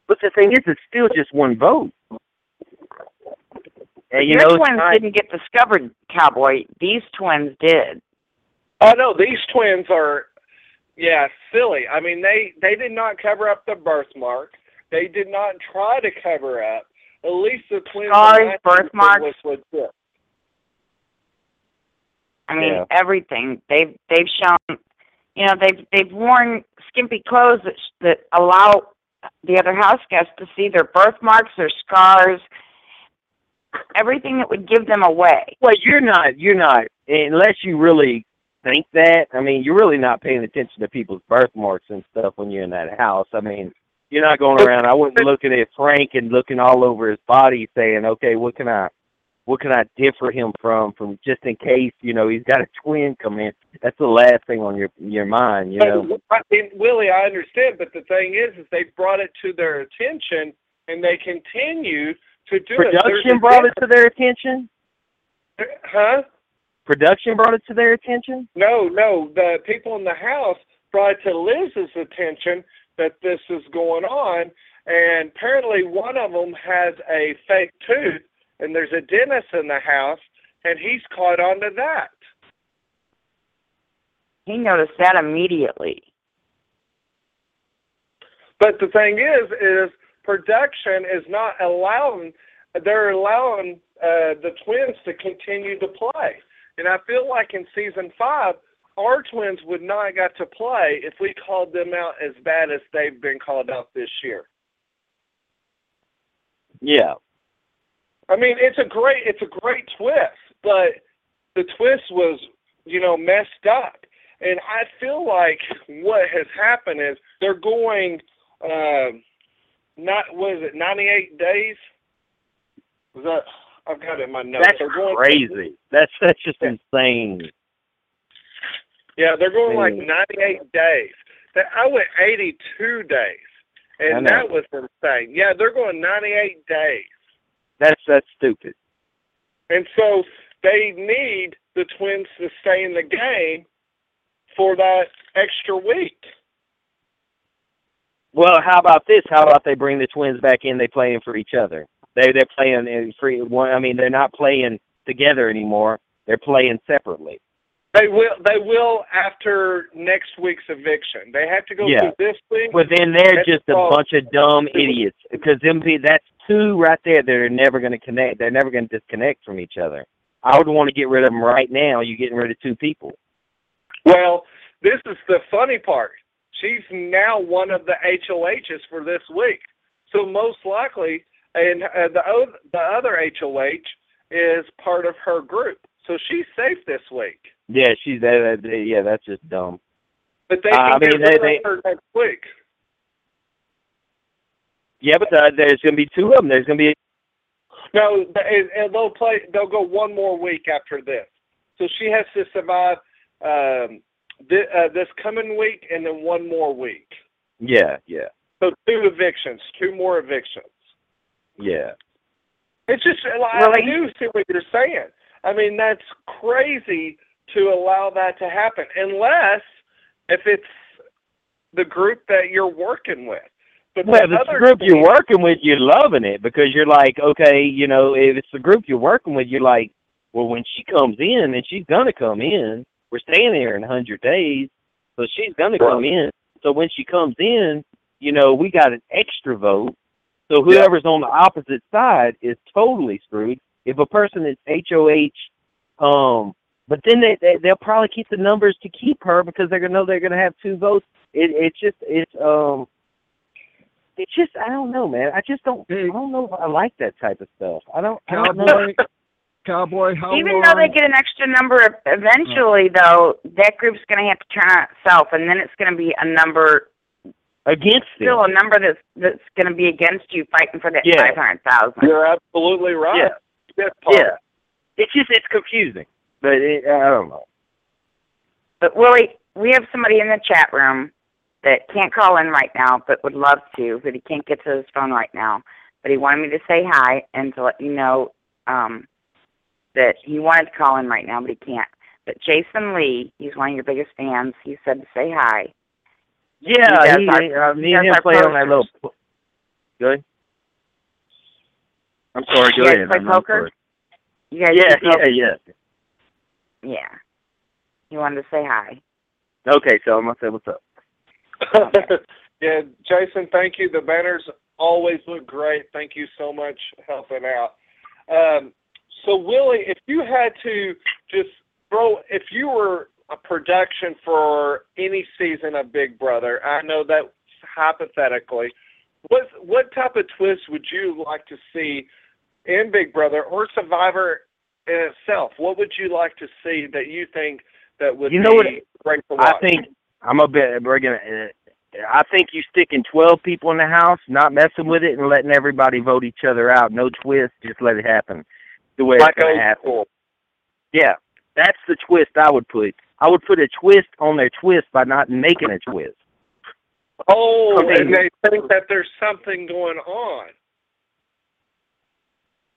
But the thing is, it's still just one vote. And you Your know, twins not- didn't get discovered, Cowboy. These twins did. Oh no, these twins are, yeah, silly. I mean, they they did not cover up the birthmark. They did not try to cover up. At least the twins. in Scars, my season birthmarks. Was legit. I mean, Yeah. everything. They've they've shown, you know, they've they've worn skimpy clothes that sh- that allow the other house guests to see their birthmarks, their scars, everything that would give them away. Well, you're not. You're not unless you really think that. I mean, you're really not paying attention to people's birthmarks and stuff when you're in that house. I mean, you're not going around. I wasn't looking at Frank and looking all over his body, saying, "Okay, what can I, what can I differ him from, from just in case you know he's got a twin come in." That's the last thing on your your mind, you know. I mean, Willie, I understand, but the thing is, is they brought it to their attention, and they continue to do. Production a brought it to their attention. Huh? Production brought it to their attention. No, no. The people in the house brought it to Liz's attention that this is going on, and apparently one of them has a fake tooth, and there's a dentist in the house, and he's caught on to that. He noticed that immediately. But the thing is, is production is not allowing. They're allowing uh, the twins to continue to play, and I feel like in season five, our twins would not got to play if we called them out as bad as they've been called out this year. Yeah. I mean, it's a great it's a great twist, but the twist was, you know, messed up. And I feel like what has happened is they're going um not what is it, ninety eight days? Was that I've got it in my notes. That's going crazy. That's that's just insane. Yeah, they're going like ninety eight days. That- I went eighty two days. And that was insane. Yeah, they're going ninety eight days. That's that's stupid. And so they need the Twins to stay in the game for that extra week. Well, how about this? How about they bring the twins back in? They playing for each other. They they're playing in free. One, I mean, they're not playing together anymore. They're playing separately. They will they will after next week's eviction. They have to go Yeah. through this week. But then they're just a all. bunch of dumb idiots because them that's two right there that are never going to connect. They're never going to disconnect from each other. I would want to get rid of them right now. You're getting rid of two people. Well, this is the funny part. She's now one of the HOHs for this week. So most likely, and uh, the the other HOH is part of her group. So she's safe this week. Yeah, she's that. that- yeah, that's just dumb. But they Uh, can I mean, get they- rid they- of her next week. Yeah, but uh, there's going to be two of them. There's going to be No, th- and they'll play. They'll go one more week after this. So she has to survive um, thi- uh, this coming week and then one more week. yeah, yeah, So two evictions, two more evictions. yeah. It's just like, Really? I do see what you're saying. I mean, that's crazy to allow that to happen, unless if it's the group that you're working with. But Well, if the it's the other group you're working with, you're loving it because you're like, okay, you know, if it's the group you're working with, you're like, well, when she comes in, and she's gonna come in, we're staying here in a hundred days, so she's gonna come in. So when she comes in, you know, we got an extra vote. So whoever's on the opposite side is totally screwed. If a person is HOH, um, but then they, they they'll probably keep the numbers to keep her because they're gonna know they're gonna have two votes. It it's just it's um it's just I don't know, man. I just don't I don't know if I like that type of stuff. I don't I don't know. Cowboy, cowboy, how Even long? though they get an extra number, eventually though, that group's going to have to turn on itself, and then it's going to be a number, against still them. a number that's that's going to be against you fighting for that Yeah. five hundred thousand. You're absolutely right. Yeah. Yeah. It's just it's confusing. But it, I don't know. But Willie, we have somebody in the chat room that can't call in right now, but would love to, but he can't get to his phone right now. But he wanted me to say hi and to let you know um, that he wanted to call in right now, but he can't. But Jason Lee, he's one of your biggest fans. He said to say hi. Yeah, He he, our- uh, he me and him our play on that little. posters. Good. I'm sorry. Go You guys ahead. play I'm- I'm poker? sorry. You guys Yeah, do poker? yeah, yeah. Yeah. He wanted to say hi. Okay, so I'm gonna say what's up. yeah, Jason, thank you. The banners always look great. Thank you so much helping out. Um, so Willie, if you had to just throw, if you were a production for any season of Big Brother, I know that hypothetically, what what type of twist would you like to see in Big Brother or Survivor in itself? What would you like to see that you think that would You know what? great to I think I'm a bit. We're gonna. Uh, I think you sticking 12 people in the house, not messing with it, and letting everybody vote each other out. No twist. Just let it happen the way like it's gonna happen. school. Yeah, that's the twist I would put. I would put a twist on their twist by not making a twist. Oh, Okay. and they think that there's something going on.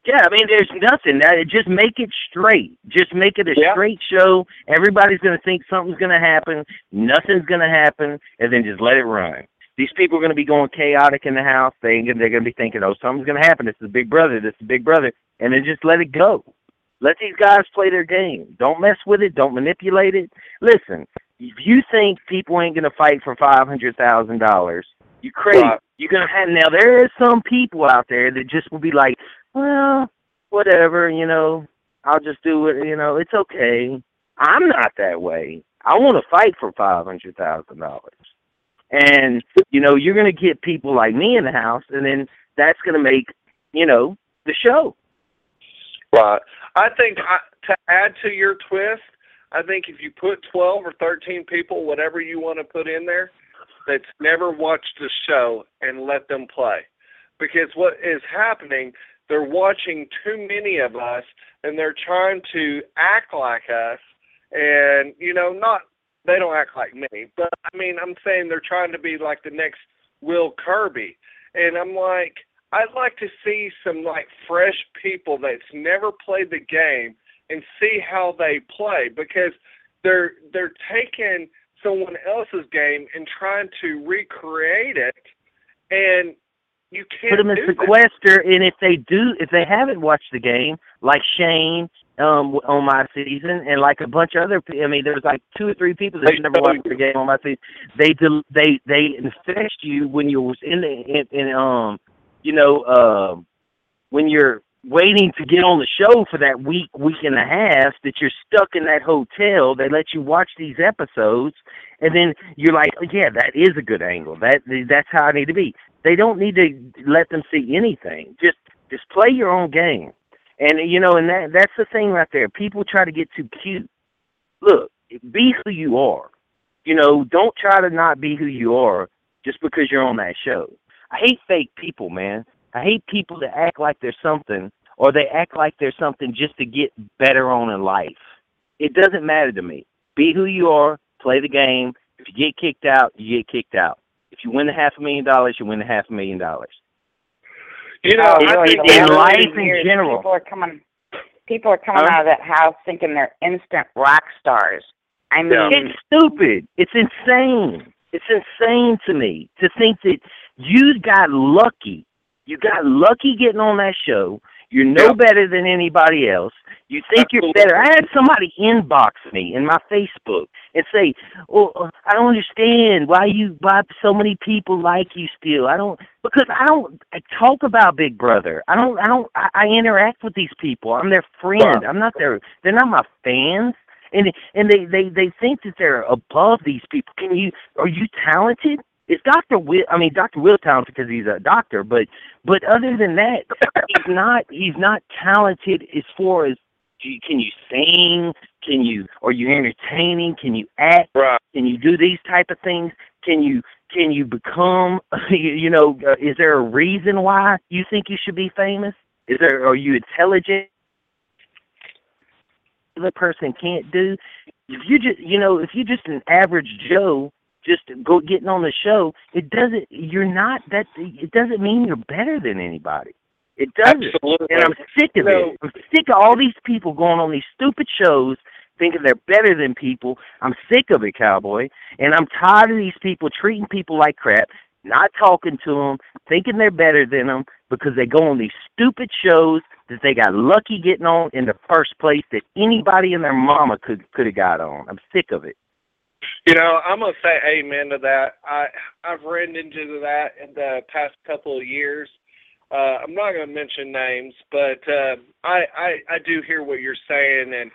Yeah, I mean, there's nothing. That just make it straight. Just make it a Yeah. straight show. Everybody's gonna think something's gonna happen. Nothing's gonna happen, and then just let it run. These people are gonna be going chaotic in the house. They, they're gonna be thinking, "Oh, something's gonna happen. This is Big Brother. This is Big Brother," and then just let it go. Let these guys play their game. Don't mess with it. Don't manipulate it. Listen, if you think people ain't gonna fight for five hundred thousand dollars, you crazy. Right. You're gonna have now. There is some people out there that just will be like, well, whatever, you know, I'll just do it, you know, it's okay. I'm not that way. I want to fight for five hundred thousand dollars, and you know, you're gonna get people like me in the house, and then that's gonna make, you know, the show. Right. I think I, to add to your twist, I think if you put 12 or 13 people, whatever you want to put in there, that's never watched the show and let them play. Because what is happening, they're watching too many of us and they're trying to act like us and you know not they don't act like me, but I mean I'm saying they're trying to be like the next Will Kirby. And I'm like I'd like to see some like fresh people that's never played the game and see how they play because they're they're taking someone else's game and trying to recreate it and you can't Put them in that. sequester, and if they do, if they haven't watched the game, like Shane um on my season, and like a bunch of other, I mean, there's like two or three people that never watched you. the game on my season. They del- they they infest you when you was in the in, in um you know um when you're waiting to get on the show for that week week and a half that you're stuck in that hotel they let you watch these episodes and then you're like oh, yeah that is a good angle that that's how i need to be they don't need to let them see anything just just play your own game and you know and that that's the thing right there people try to get too cute look be who you are you know don't try to not be who you are just because you're on that show i hate fake people man I hate people that act like they're something or they act like they're something just to get better on in life. It doesn't matter to me. Be who you are, play the game. If you get kicked out, you get kicked out. If you win the half a million dollars, you win the half a million dollars. You know, Oh, I really, think in life in general. People are coming. People are coming Huh? out of that house thinking they're instant rock stars. I mean, Yeah. It's stupid. It's insane. It's insane to me to think that you got lucky. You got lucky getting on that show. You're no better than anybody else. You think you're better. I had somebody inbox me in my Facebook and say, "Well, I don't understand why you why so many people like you still. I don't because I don't I talk about Big Brother. I don't I don't I, I interact with these people. I'm their friend. I'm not their. They're not my fans." and and they they they think that they're above these people. Can you are you talented? Is Doctor Will? I mean, Doctor Will talented because he's a doctor, but but other than that, he's not he's not talented as far as you, can you sing? Can you are you entertaining? Can you act? Right. Can you do these type of things? Can you can you become? You, you know, uh, is there a reason why you think you should be famous? Is there are you intelligent? The person can't do. If you just you know if you're just an average Joe, just go getting on the show, it doesn't. You're not that. It doesn't mean you're better than anybody. It doesn't. Absolutely. And I'm sick of No. it. I'm sick of all these people going on these stupid shows thinking they're better than people. I'm sick of it, cowboy. And I'm tired of these people treating people like crap, not talking to them, thinking they're better than them because they go on these stupid shows that they got lucky getting on in the first place that anybody and their mama could could have got on. I'm sick of it. You know, I'm gonna say amen to that. I I've ran into that in the past couple of years. Uh, I'm not gonna mention names, but uh, I, I I do hear what you're saying, and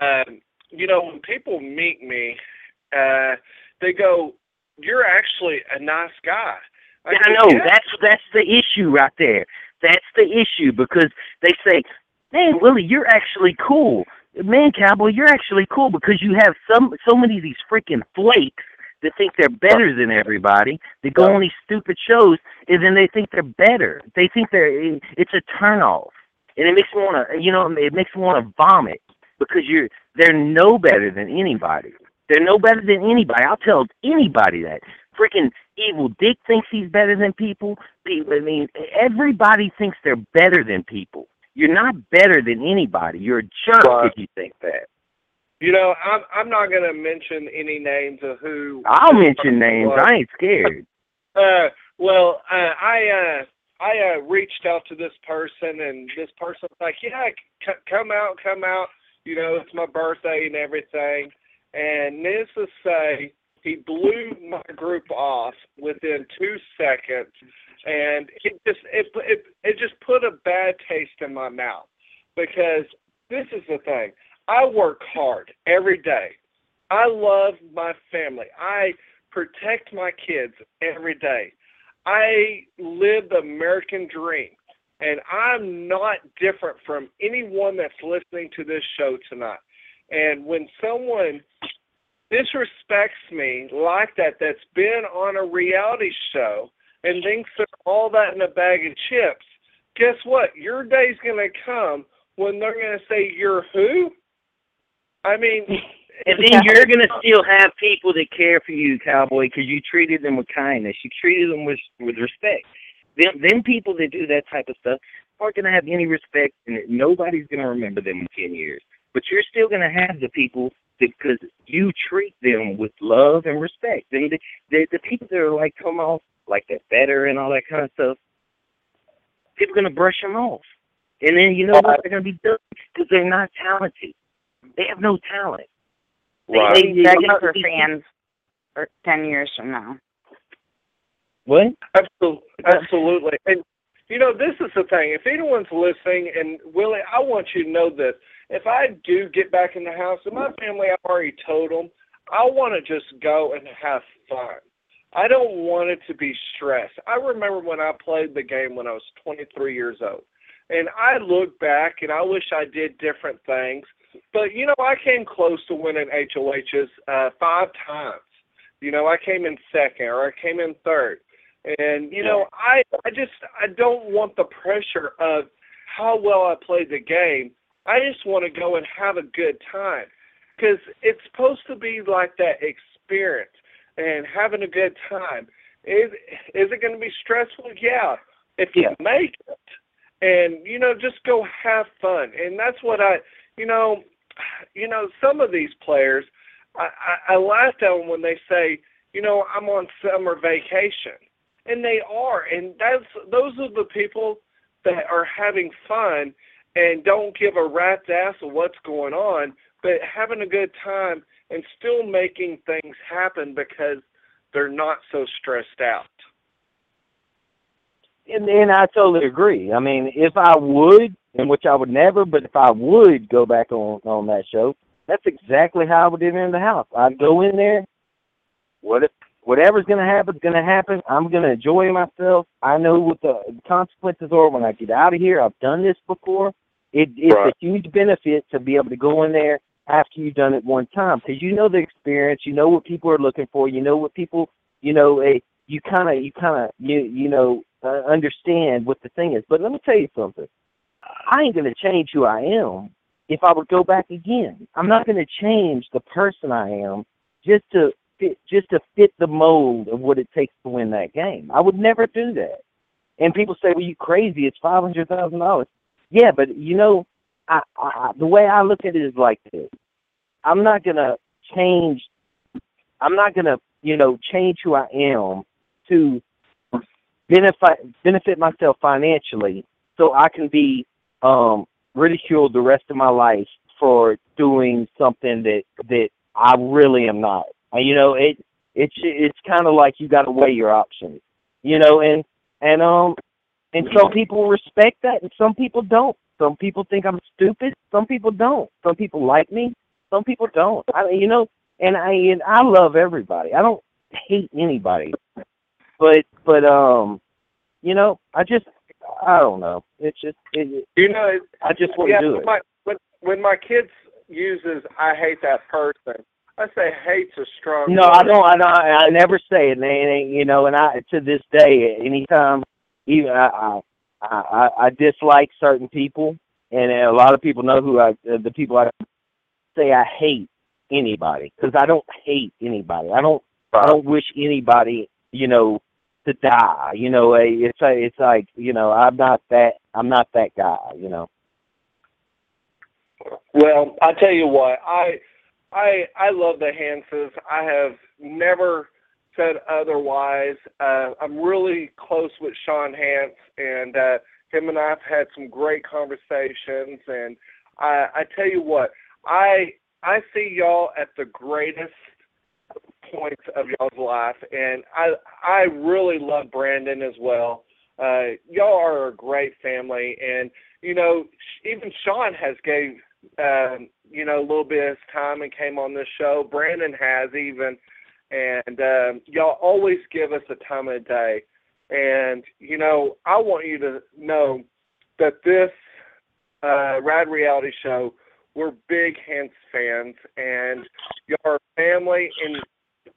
um, you know, when people meet me, uh, they go, "You're actually a nice guy." I, go, know "Yeah." that's that's the issue right there. That's the issue because they say, "Man, Willie, you're actually cool." Man, cowboy, you're actually cool because you have some so many of these freaking flakes that think they're better than everybody. They go on these stupid shows and then they think they're better. They think they're it's a turnoff, and it makes me want to you know it makes me want to vomit because you're they're no better than anybody. They're no better than anybody. I'll tell anybody that. Freaking evil Dick thinks he's better than people. People, I mean, everybody thinks they're better than people. You're not better than anybody. You're a jerk Right. if you think that. You know, I'm I'm not gonna mention any names of who. I'll mention names. I ain't scared. Uh, well, uh, I uh, I uh, reached out to this person, and this person was like, "Yeah, c- come out, come out. You know, it's my birthday and everything." And needless to say, he blew my group off within two seconds, and it just it it it just put a bad taste in my mouth because this is the thing. I work hard every day. I love my family. I protect my kids every day. I live the American dream. And I'm not different from anyone that's listening to this show tonight. And when someone disrespects me like that, that's been on a reality show and thinks they're all that in a bag of chips, guess what? Your day's going to come when they're going to say, You're who? I mean, And then you're gonna still have people that care for you, cowboy, because you treated them with kindness. You treated them with with respect. Them them people that do that type of stuff aren't gonna have any respect, and nobody's gonna remember them in ten years. But you're still gonna have the people because you treat them with love and respect. And the, the the people that are like come off like they're better and all that kind of stuff, people are gonna brush them off. And then you know what? They're gonna be done because they're not talented. They have no talent. Right. They- they- begging they- for fans for ten years from now. What? Absolutely, absolutely. And you know, this is the thing. If anyone's listening, and Willie, I want you to know this. If I do get back in the house, and my family, I've already told them, I want to just go and have fun. I don't want it to be stress. I remember when I played the game when I was 23 years old, and I look back and I wish I did different things. But you know, I came close to winning HOHs uh, five times. You know, I came in second or I came in third. And you know, I I just I don't want the pressure of how well I played the game. I just want to go and have a good time because it's supposed to be like that experience and having a good time. Is is it going to be stressful? Yeah. If you Yeah. make it, and you know just go have fun and that's what i you know you know some of these players i i, I laugh at them when they say you know i'm on summer vacation and they are and that's those are the people that are having fun and don't give a rat's ass of what's going on but having a good time and still making things happen because they're not so stressed out and, and I totally agree. I mean, if I would, and which I would never, but if I would go back on on that show, that's exactly how I would enter in the house. I'd go in there. What if whatever's going to happen is going to happen. I'm going to enjoy myself. I know what the consequences are when I get out of here. I've done this before. It, it's Right. a huge benefit to be able to go in there after you've done it one time because you know the experience. You know what people are looking for. You know what people. You know, eh, you kind of, you kind of, you you know, uh, understand what the thing is. But let me tell you something. I ain't going to change who I am if I would go back again. I'm not going to change the person I am just to fit, just to fit the mold of what it takes to win that game. I would never do that. And people say, "Well, you crazy? It's five hundred thousand dollars." Yeah, but you know, I, I the way I look at it is like this. I'm not gonna change. I'm not gonna, you know, change who I am to benefit benefit myself financially, so I can be um, ridiculed the rest of my life for doing something that that I really am not. You know, it it's it's kind of like you got to weigh your options. You know, and and um and some people respect that, and some people don't. Some people think I'm stupid. Some people don't. Some people like me. Some people don't. I you know, and I and I love everybody. I don't hate anybody. But but um, you know, I just I don't know. It's just it, you know it, I just want yeah, to do when it. my when when my kids uses I hate that person, I say hate's a strong No, word. I don't. I don't. I never say it. And, and you know, and I to this day, anytime, even I, I, I, I dislike certain people, and a lot of people know who I, uh, the people I say I hate anybody because I don't hate anybody. I don't. I don't wish anybody, you know, to die. You know, it's it's like you know, I'm not that. I'm not that guy. You know. Well, I tell you what, I I I love the Hantzes. I have never said otherwise. Uh, I'm really close with Sean Hantz, and uh, him and I've had some great conversations. And I I tell you what, I I see y'all at the greatest points of y'all's life, and I I really love Brandon as well. Uh, y'all are a great family, and you know even Sean has gave um, you know, a little bit of his time and came on this show. Brandon has even, and um, y'all always give us a time of day. And you know, I want you to know that this uh, Rad Reality Show, we're big Hantz fans, and y'all family. And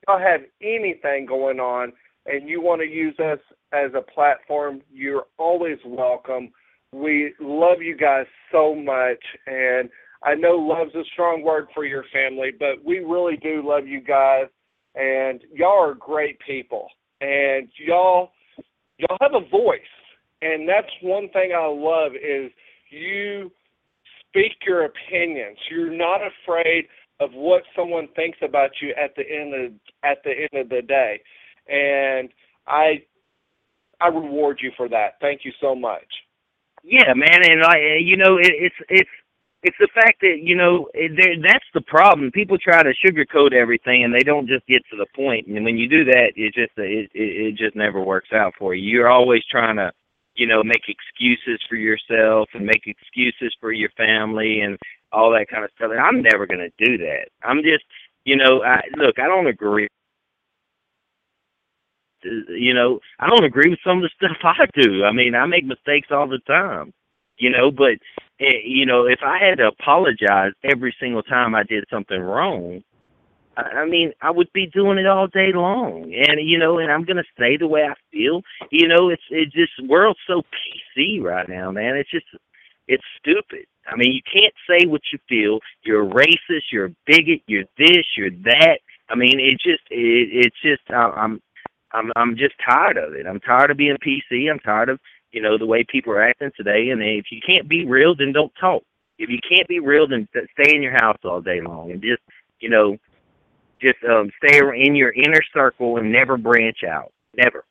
y'all have anything going on, and you want to use us as a platform, you're always welcome. We love you guys so much, and I know love's a strong word for your family, but we really do love you guys, and y'all are great people, and y'all y'all have a voice, and that's one thing I love is you speak your opinions. You're not afraid of what someone thinks about you at the end of at the end of the day, and I I reward you for that. Thank you so much. Yeah, man, and I, you know, it, it's it's it's the fact that you know that's the problem. People try to sugarcoat everything, and they don't just get to the point. And when you do that, it just it it, it just never works out for you. You're always trying to, you know, make excuses for yourself and make excuses for your family and all that kind of stuff. And I'm never going to do that. I'm just, you know, I look, I don't agree uh, you know, I don't agree with some of the stuff I do. I mean, I make mistakes all the time, you know, but eh, you know, if I had to apologize every single time I did something wrong, I mean, I would be doing it all day long, and you know, and I'm gonna say the way I feel. You know, it's it's just world's so PC right now, man. It's just it's stupid. I mean, you can't say what you feel. You're a racist. You're a bigot. You're this. You're that. I mean, it just it, it's just I'm I'm I'm just tired of it. I'm tired of being PC. I'm tired of you know, the way people are acting today. And if you can't be real, then don't talk. If you can't be real, then stay in your house all day long and just, you know, just um, stay in your inner circle and never branch out. Never.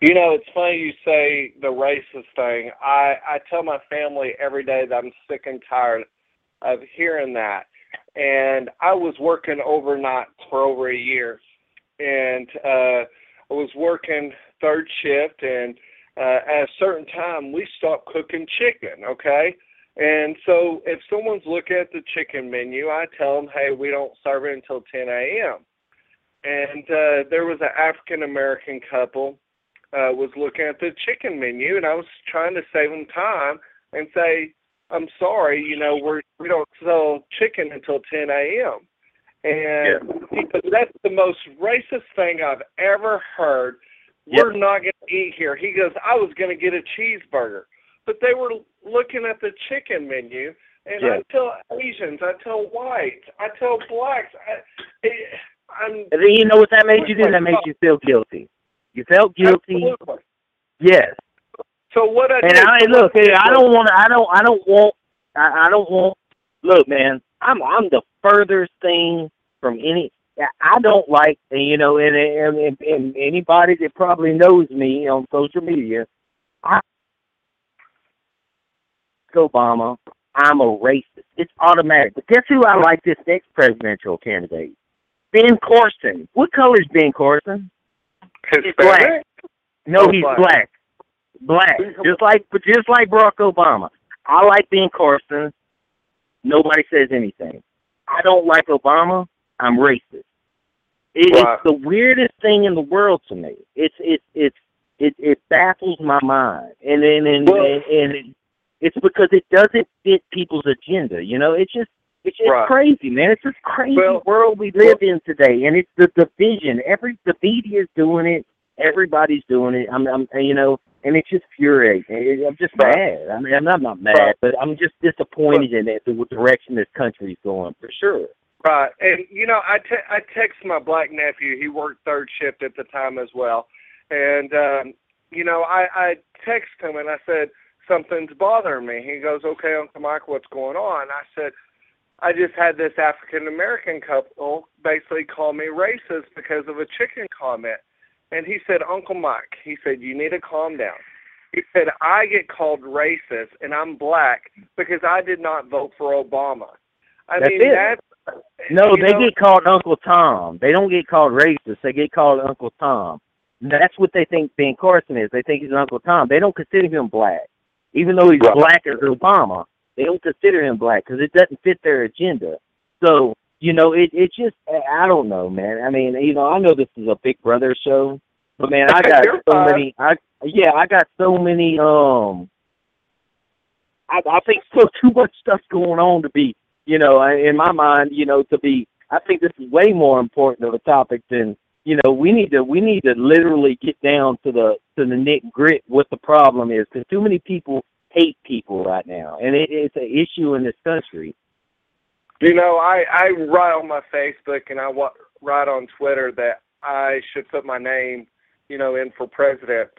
You know, it's funny you say the racist thing. I I tell my family every day that I'm sick and tired of hearing that. And I was working overnight for over a year, and uh, I was working third shift, and uh, at a certain time we stop cooking chicken. Okay, and so if someone's looking at the chicken menu, I tell them, hey, we don't serve it until 10 a.m. And uh, there was an African American couple uh, was looking at the chicken menu, and I was trying to save them time and say, I'm sorry, you know, we're we don't sell chicken until 10 a.m. And Yeah. that's the most racist thing I've ever heard. We're not going to eat here. He goes, I was going to get a cheeseburger, but they were looking at the chicken menu. And Yeah. I tell Asians, I tell whites, I tell blacks, I, I'm And then you know what that made you do? That made you feel guilty. You felt guilty. Absolutely. Yes. So what I And I look, hey, I don't want to. I don't. I don't want. I, I don't want. Look, man, I'm I'm the furthest thing from any. I don't like, you know, and and, and, anybody that probably knows me on social media, I Obama. I'm a racist. It's automatic. But guess who I like this next presidential candidate? Ben Carson. What color is Ben Carson? Hispanic. black. No, he's black. black. Black. Just like but just like Barack Obama. I like Ben Carson. Nobody says anything. I don't like Obama. I'm racist. It, Right. It's the weirdest thing in the world to me. It's it's it's it it baffles my mind, and and and Well- and, and it, it's because it doesn't fit people's agenda. You know, it's just it's just Right. crazy, man. It's this crazy Well- world we live in today, and it's the division. Every the media's doing it. Everybody's doing it. I'm, I'm, you know, and it's just infuriating. I'm just Right. mad. I mean, I'm not, not mad, Right. but I'm just disappointed in it, the direction this country's going for sure. Right, and you know, I te- I text my black nephew. He worked third shift at the time as well, and um, you know, I I text him and I said something's bothering me. He goes, "Okay, Uncle Mike, what's going on?" I said, "I just had this African American couple basically call me racist because of a chicken comment," and he said, "Uncle Mike," he said, "you need to calm down." He said, "I get called racist, and I'm black because I did not vote for Obama." I That's mean, it. that's No, they know- get called Uncle Tom. They don't get called racist. They get called Uncle Tom. That's what they think Ben Carson is. They think he's Uncle Tom. They don't consider him black, even though he's Right. black as Obama. They don't consider him black because it doesn't fit their agenda. So you know, it it just I don't know, man. I mean, you know, I know this is a Big Brother show, but man, I got so fine. many. I yeah, I got so many. Um, I I think so too much stuff going on to be you know, in my mind, you know, to be, I think this is way more important of a topic than, you know, we need to, we need to literally get down to the, to the nit grit what the problem is, because too many people hate people right now, and it, it's an issue in this country. You know, I I write on my Facebook and I wa- write on Twitter that I should put my name, you know, in for president.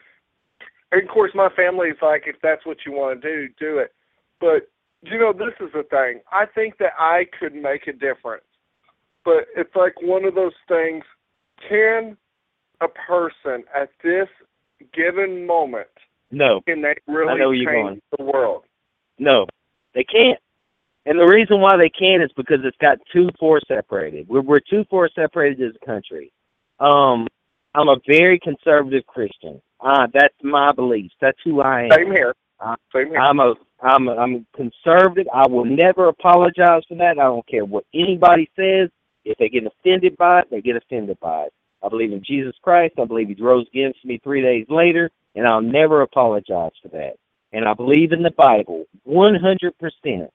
And of course, my family is like, if that's what you want to do, do it. But you know, this is the thing. I think that I could make a difference. But it's like one of those things. Can a person at this given moment No, can they really know where you're change the world? no, they can't. And the reason why they can't is because it's got too far separated. We're we're too far separated as a country. Um, I'm a very conservative Christian. Uh, that's my beliefs. That's who I am. Same here. I'm a I'm a, I'm a conservative. I will never apologize for that. I don't care what anybody says. If they get offended by it, they get offended by it. I believe in Jesus Christ. I believe He rose again for me three days later, and I'll never apologize for that. And I believe in the Bible 100 percent,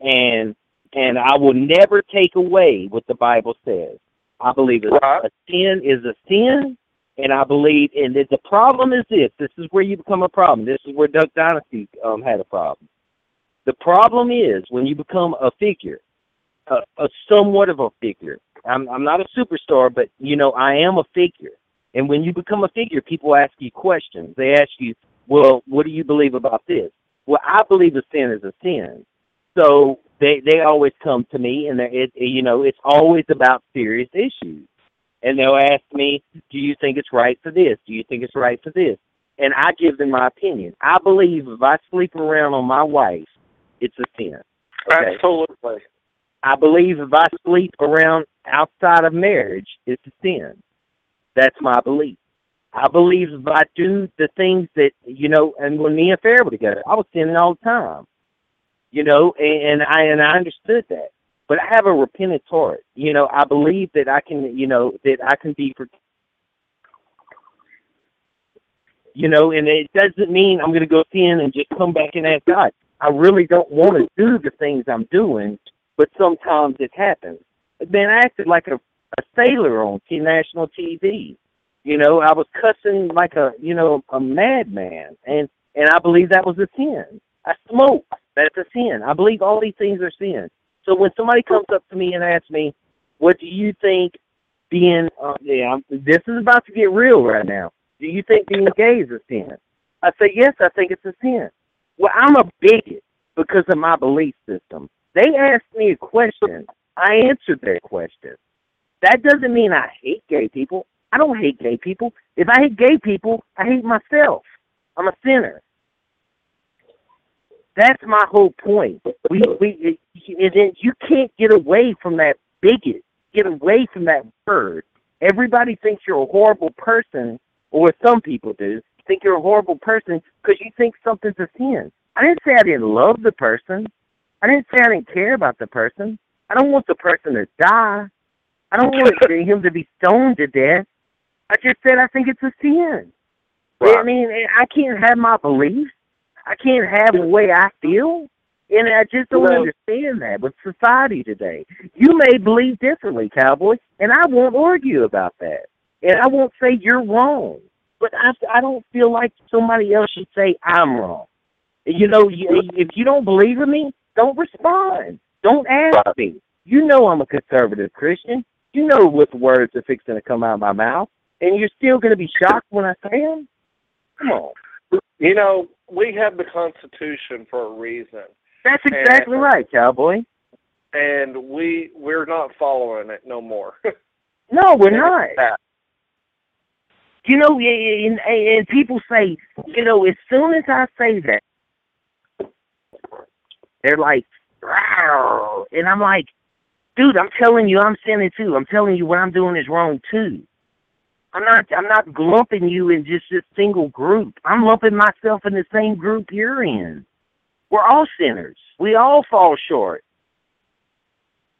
and and I will never take away what the Bible says. I believe Right. a sin is a sin, and I believe, and the problem is this: this is where you become a problem. This is where Duck Dynasty um, had a problem. The problem is when you become a figure, a, a somewhat of a figure. I'm I'm not a superstar, but you know I am a figure. And when you become a figure, people ask you questions. They ask you, well, what do you believe about this? Well, I believe a sin is a sin. So they they always come to me, and it you know it's always about serious issues. And they'll ask me, "Do you think it's right for this? Do you think it's right for this?" And I give them my opinion. I believe if I sleep around on my wife, it's a sin. Okay? Absolutely. I believe if I sleep around outside of marriage, it's a sin. That's my belief. I believe if I do the things that you know, and when me and Farrah were together, I was sinning all the time. You know, and, and I and I understood that. But I have a repentant heart. You know, I believe that I can, you know, that I can be you know, and it doesn't mean I'm gonna go sin and just come back and ask God. I really don't want to do the things I'm doing, but sometimes it happens. Man, I acted like a, a sailor on t- national TV. You know, I was cussing like a you know a madman, and and I believe that was a sin. I smoke, that's a sin. I believe all these things are sin. So when somebody comes up to me and asks me, "What do you think being?" Uh, yeah, I'm, this is about to get real right now. Do you think being gay is a sin? I say yes. I think it's a sin. Well, I'm a bigot because of my belief system. They asked me a question. I answered their question. That doesn't mean I hate gay people. I don't hate gay people. If I hate gay people, I hate myself. I'm a sinner. That's my whole point. We we and then you can't get away from that bigot. Get away from that word. Everybody thinks you're a horrible person, or some people do think you're a horrible person because you think something's a sin. I didn't say I didn't love the person. I didn't say I didn't care about the person. I don't want the person to die. I don't want him to be stoned to death. I just said I think it's a sin. Right. I mean, I can't have my beliefs. I can't have the way I feel. And I just don't understand that with society today. You may believe differently, cowboy, and I won't argue about that. And I won't say you're wrong. But I, I don't feel like somebody else should say I'm wrong. You know, you, if you don't believe in me, don't respond. Don't ask me. You know I'm a conservative Christian. You know what words are fixing to come out of my mouth. And you're still going to be shocked when I say them? Come on. You know, we have the Constitution for a reason, That's exactly And- right, cowboy. and we we're not following it no more. No, we're not. You know, and, and, and people say, you know, as soon as I say that, they're like, wow. And I'm like, dude, I'm telling you, I'm sinning too. I'm telling you what I'm doing is wrong too. I'm not, I'm not lumping you in just this single group. I'm lumping myself in the same group you're in. We're all sinners. We all fall short.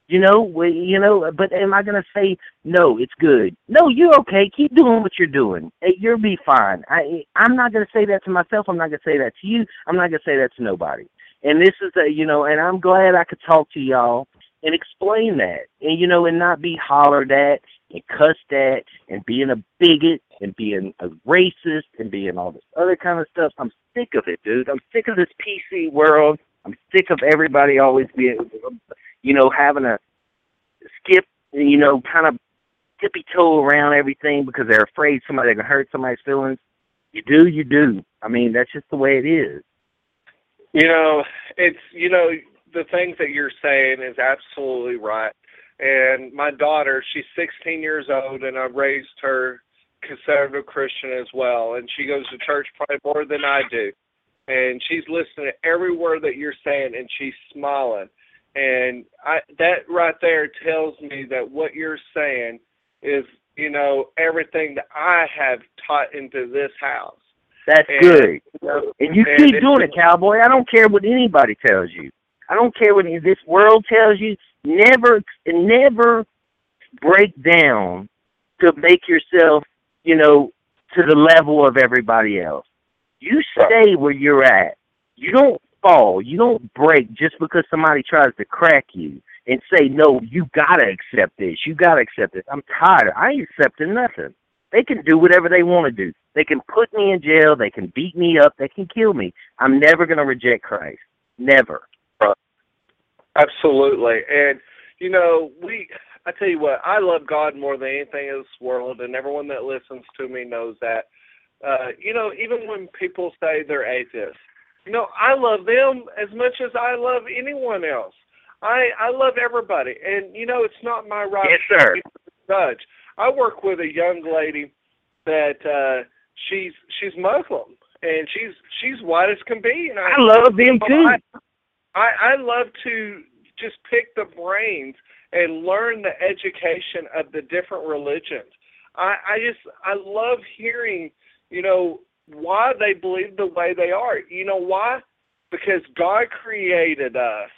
You know, we, you know, but am I going to say no? It's good. No, you're okay. Keep doing what you're doing. You'll be fine. I, I'm not going to say that to myself. I'm not going to say that to you. I'm not going to say that to nobody. And this is a, you know, and I'm glad I could talk to y'all and explain that, and you know, and not be hollered at and cussed at and being a bigot and being a racist and being all this other kind of stuff. I'm sick of it, dude. I'm sick of this PC world. I'm sick of everybody always being, you know, having a skip, you know, kind of tippy toe around everything because they're afraid somebody can hurt somebody's feelings. You do, you do. I mean, that's just the way it is. You know, it's you know the things that you're saying is absolutely right. And my daughter, she's 16 years old, and I raised her conservative Christian as well. And she goes to church probably more than I do. And she's listening to every word that you're saying, and she's smiling. And I that right there tells me that what you're saying is, you know, everything that I have taught into this house. That's And, good. you know, And you and keep doing it, cowboy. I don't care what anybody tells you. I don't care what this world tells you. Never, never break down to make yourself, you know, to the level of everybody else. You stay where you're at. You don't fall. You don't break just because somebody tries to crack you and say, no, you gotta accept this. You gotta accept this. I'm tired. I ain't accepting nothing. They can do whatever they want to do. They can put me in jail. They can beat me up. They can kill me. I'm never going to reject Christ. Never. Absolutely. And you know, we I tell you what, I love God more than anything in this world and everyone that listens to me knows that. Uh, you know, even when people say they're atheists, you know, I love them as much as I love anyone else. I I love everybody, and you know, it's not my right Yes, sir. to judge. I work with a young lady that uh, she's she's Muslim, and she's she's white as can be, and I, I love them too. I, I I love to just pick the brains and learn the education of the different religions. I, I just I love hearing, you know, why they believe the way they are. You know why? Because God created us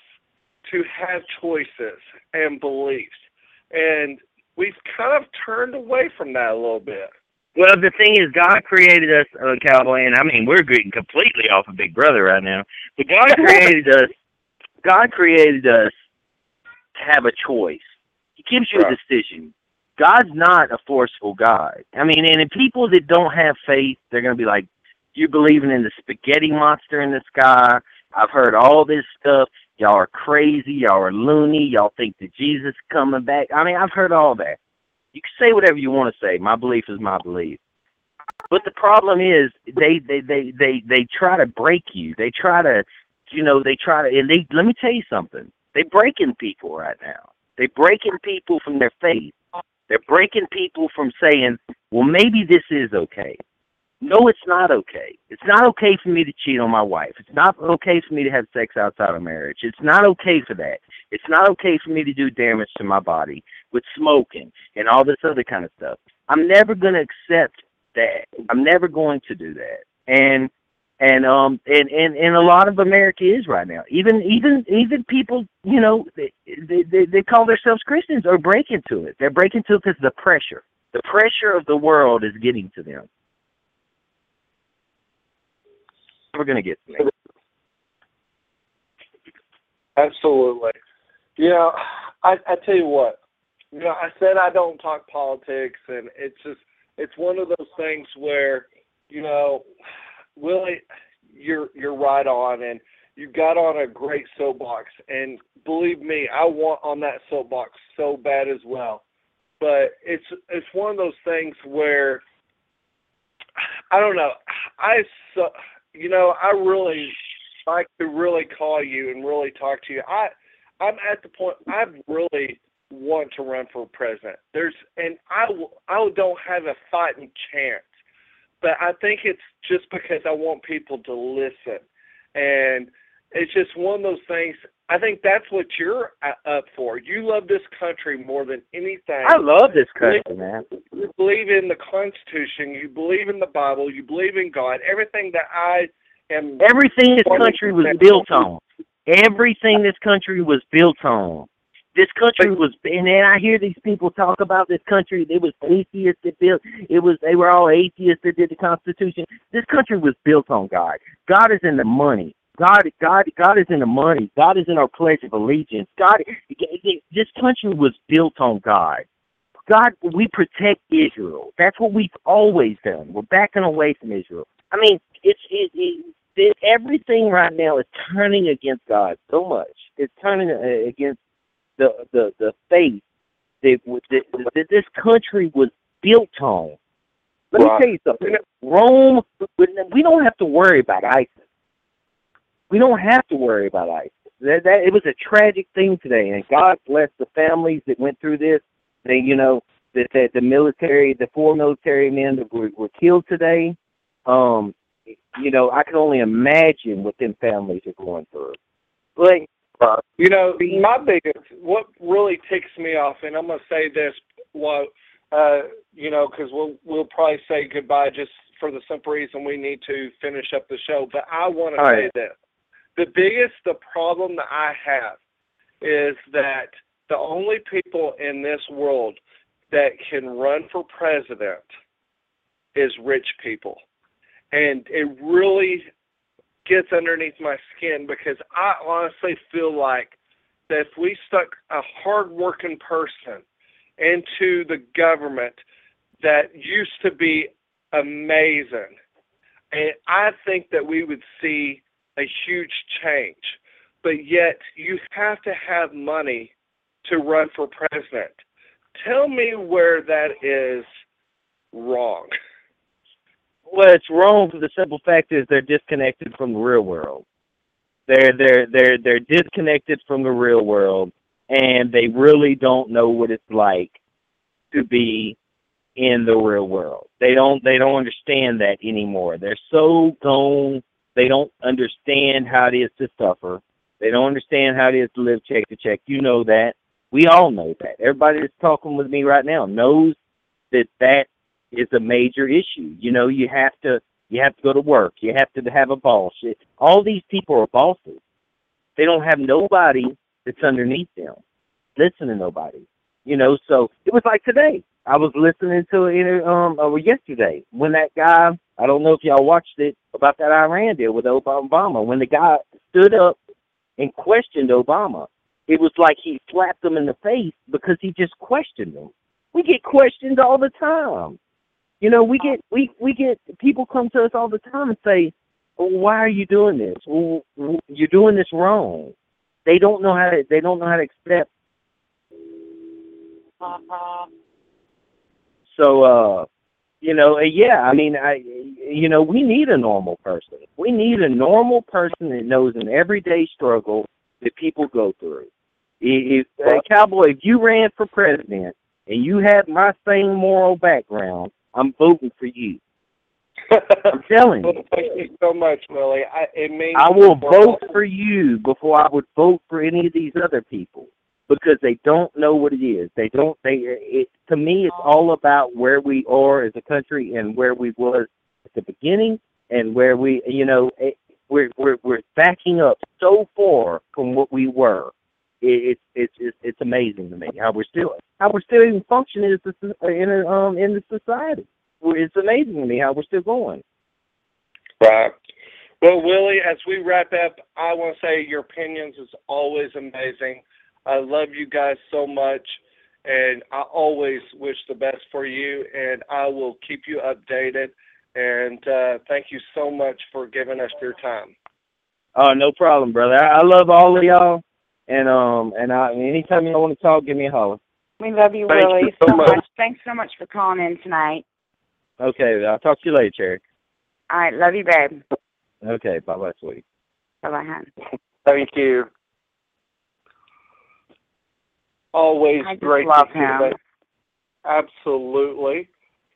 to have choices and beliefs. And we've kind of turned away from that a little bit. Well, the thing is, God created us, uh, Cowboy, and I mean, we're getting completely off of Big Brother right now. But God created us. God created us to have a choice. He gives you Right. a decision. God's not a forceful God. I mean, and in people that don't have faith, they're going to be like, "You're believing in the spaghetti monster in the sky?" I've heard all this stuff. Y'all are crazy. Y'all are loony. Y'all think that Jesus is coming back. I mean, I've heard all that. You can say whatever you want to say. My belief is my belief. But the problem is they they they they they try to break you. They try to you know, they try to and they let me tell you something. They're breaking people right now. They're breaking people from their faith. They're breaking people from saying, Well maybe this is okay. No, it's not okay. It's not okay for me to cheat on my wife. It's not okay for me to have sex outside of marriage. It's not okay for that. It's not okay for me to do damage to my body with smoking and all this other kind of stuff. I'm never going to accept that. I'm never going to do that. And and um and and and a lot of America is right now. Even even even people, you know, they they they, call themselves Christians are breaking to it. They're breaking to it because the pressure, the pressure of the world is getting to them. We're gonna get to me. Absolutely. Yeah, I I tell you what. You know, I said I don't talk politics, and it's just it's one of those things where you know, Willie, you're you're right on, and you got on a great soapbox, and believe me, I want on that soapbox so bad as well. But it's it's one of those things where I don't know. I so you know I really like to really call you and really talk to you. I I'm at the point I really want to run for president. There's and I I don't have a fighting chance, but I think it's just because I want people to listen, and it's just one of those things. I think that's what you're uh, up for. You love this country more than anything. I love this country, man. You believe in the Constitution. You believe in the Bible. You believe in God. Everything that I am. Everything this country was built on. Everything this country was built on. This country was, and then I hear these people talk about this country. It was atheists that built. It was they were all atheists that did the Constitution. This country was built on God. God is in the money. God, God, God is in the money. God is in our Pledge of Allegiance. God, this country was built on God. God, we protect Israel. That's what we've always done. We're backing away from Israel. I mean, it's it, it, it everything right now is turning against God so much. It's turning uh, against the the the faith that, that, that this country was built on. Let Right. me tell you something. Rome, we don't have to worry about ISIS. We don't have to worry about ISIS. That, that it was a tragic thing today, and God bless the families that went through this. They, you know, that, that the military, the four military men that were, were killed today. Um, you know, I can only imagine what them families are going through. But You know, my biggest, what really ticks me off, and I'm gonna say this, well, uh, you know, because we'll we'll probably say goodbye just for the simple reason we need to finish up the show. But I want to say right. this: the biggest, the problem that I have is that the only people in this world that can run for president is rich people, and it really gets underneath my skin because I honestly feel like that if we stuck a hardworking person into the government that used to be amazing, and I think that we would see a huge change. But yet, you have to have money to run for president. Tell me where that is wrong. It's wrong for the simple fact is they're disconnected from the real world. They're they're they're they're disconnected from the real world, and they really don't know what it's like to be in the real world. They don't they don't understand that anymore. They're so gone. They don't understand how it is to suffer. They don't understand how it is to live check to check. You know that. We all know that. Everybody that's talking with me right now knows that that is a major issue. You know, you have to you have to go to work. You have to have a boss. All these people are bosses. They don't have nobody that's underneath them. Listen to nobody. You know, so it was like today. I was listening to it um or yesterday when that guy I don't know if y'all watched it about that Iran deal with Obama when the guy stood up and questioned Obama. It was like he slapped him in the face because he just questioned him. We get questioned all the time. You know, we get we we get people come to us all the time and say, well, "Why are you doing this? Well, you're doing this wrong." They don't know how to. They don't know how to accept. So, uh, you know, yeah. I mean, I, you know, we need a normal person. We need a normal person that knows an everyday struggle that people go through. If, uh, Cowboy, if you ran for president and you had my same moral background, I'm voting for you. I'm telling you. Well, thank you so much, Willie. I, it means I will vote for you before I would vote for any of these other people because they don't know what it is. They don't. They. It to me, it's all about where we are as a country and where we was at the beginning and where we. You know, it, we're we're we're backing up so far from what we were. It, it's it's it's amazing to me how we're still how we're still even functioning as a, in a, um in the society. It's amazing to me how we're still going. Right. Well, Willie, as we wrap up, I want to say your opinions is always amazing. I love you guys so much, and I always wish the best for you, and I will keep you updated. And uh, thank you so much for giving us your time. Oh, no problem, brother. I, I love all of y'all, and um, and I anytime y'all want to talk, give me a holler. We love you, Thank Willie, you so much. Thanks so much for calling in tonight. Okay, I'll talk to you later, Cherry. All right, love you, babe. Okay, bye bye, sweetie. Bye bye, hon. Thank you. Always I great love to hear him. that. Absolutely.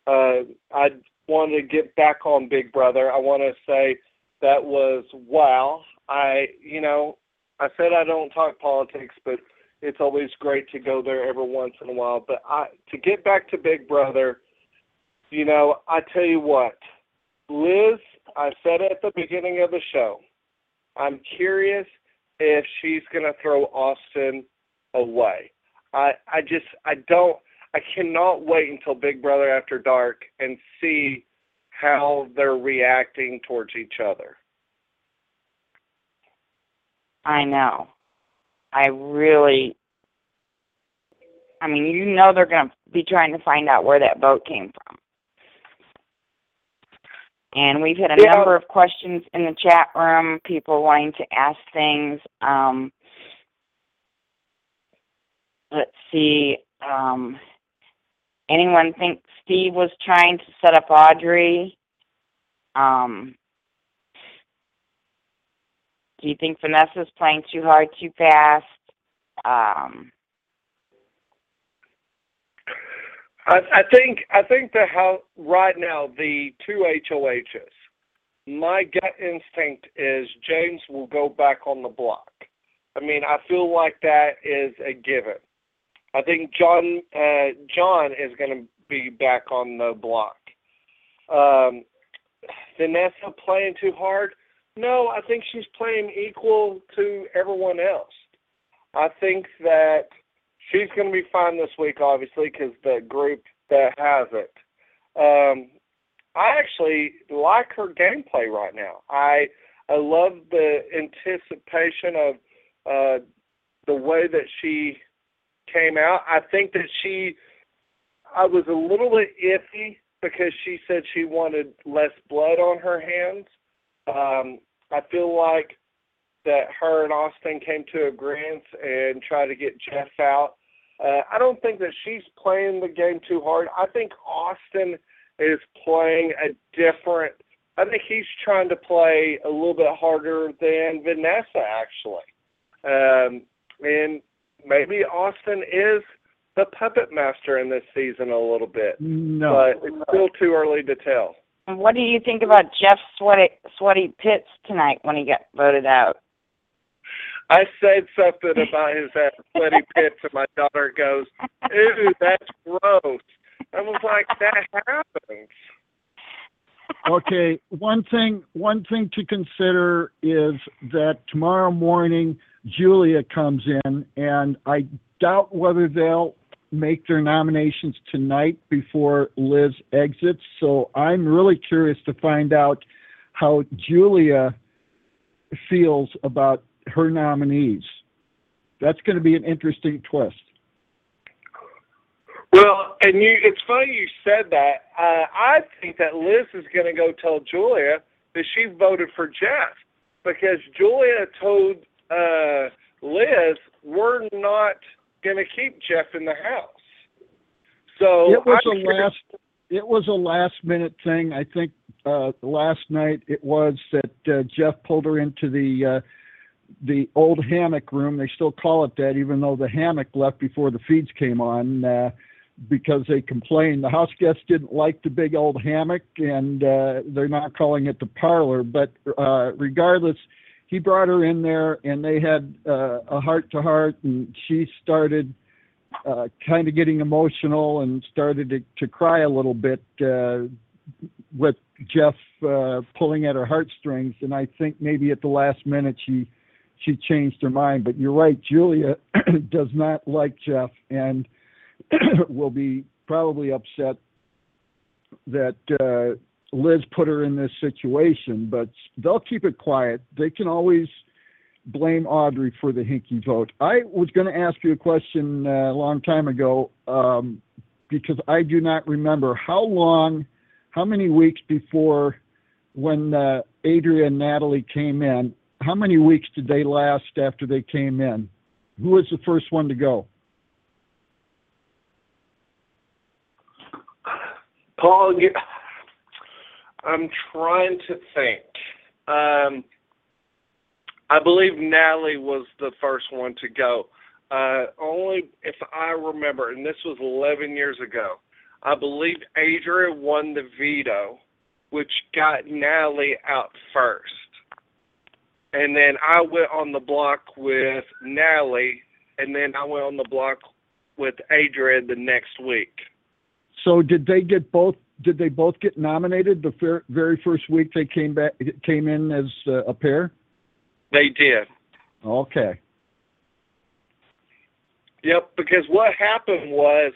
Uh, I want to get back on Big Brother. I want to say that was wow. I, you know, I said I don't talk politics, but it's always great to go there every once in a while. But I, to get back to Big Brother, you know, I tell you what, Liz, I said at the beginning of the show, I'm curious if she's going to throw Austin away. I I just I don't I cannot wait until Big Brother After Dark and see how they're reacting towards each other. I know. I really. I mean, you know they're going to be trying to find out where that boat came from. And we've had a Yeah. number of questions in the chat room, people wanting to ask things. Um, let's see. Um, anyone think Steve was trying to set up Audrey? Um, do you think Vanessa's playing too hard, too fast? Um, I, I think I think that how right now the two HOHs. My gut instinct is James will go back on the block. I mean, I feel like that is a given. I think John uh, John is going to be back on the block. Um, Vanessa playing too hard? No, I think she's playing equal to everyone else. I think that she's going to be fine this week, obviously, because the group that has it. Um, I actually like her gameplay right now. I I love the anticipation of uh, the way that she came out. I think that she, I was a little bit iffy because she said she wanted less blood on her hands. Um, I feel like that her and Austin came to agreement and tried to get Jeff out. Uh, I don't think that she's playing the game too hard. I think Austin is playing a different. I think he's trying to play a little bit harder than Vanessa actually, um, and maybe Austin is the puppet master in this season a little bit, No. but it's still too early to tell. And what do you think about Jeff Sweaty Sweaty Pitts tonight when he got voted out? I said something about his uh, sweaty pits, and my daughter goes, "Ew, that's gross." I was like, "That happens." okay one thing one thing to consider is that tomorrow morning julia comes in and i doubt whether they'll make their nominations tonight before liz exits. So i'm really curious to find out how julia feels about her nominees. That's going to be an interesting twist. Well, and you, it's funny you said that. Uh, I think that Liz is going to go tell Julia that she voted for Jeff because Julia told uh, Liz we're not going to keep Jeff in the house. So it was I'm a last it was a last minute thing. I think uh last night it was that uh, jeff pulled her into the uh the old hammock room. They still call it that even though the hammock left before the feeds came on uh because they complained. The house guests didn't like the big old hammock and uh they're not calling it the parlor. But uh regardless he brought her in there and they had uh, a heart to heart and she started uh, kind of getting emotional and started to, to cry a little bit uh, with Jeff uh, pulling at her heartstrings. And I think maybe at the last minute she she changed her mind. But you're right, Julia does not like Jeff and will be probably upset that uh, Liz put her in this situation. But they'll keep it quiet. They can always blame Audrey for the hinky vote. I was going to ask you a question uh, a long time ago um, because I do not remember how long, how many weeks before when uh, Adria and Natalie came in, how many weeks did they last after they came in? Who was the first one to go? Paul, I'm trying to think. Um, I believe Natalie was the first one to go. Uh, only if I remember, and this was 11 years ago. I believe Adria won the veto, which got Natalie out first. And then I went on the block with Natalie, and then I went on the block with Adria the next week. So did they get both? Did they both get nominated the very first week they came back came in as uh, a pair? They did. Okay. Yep, because what happened was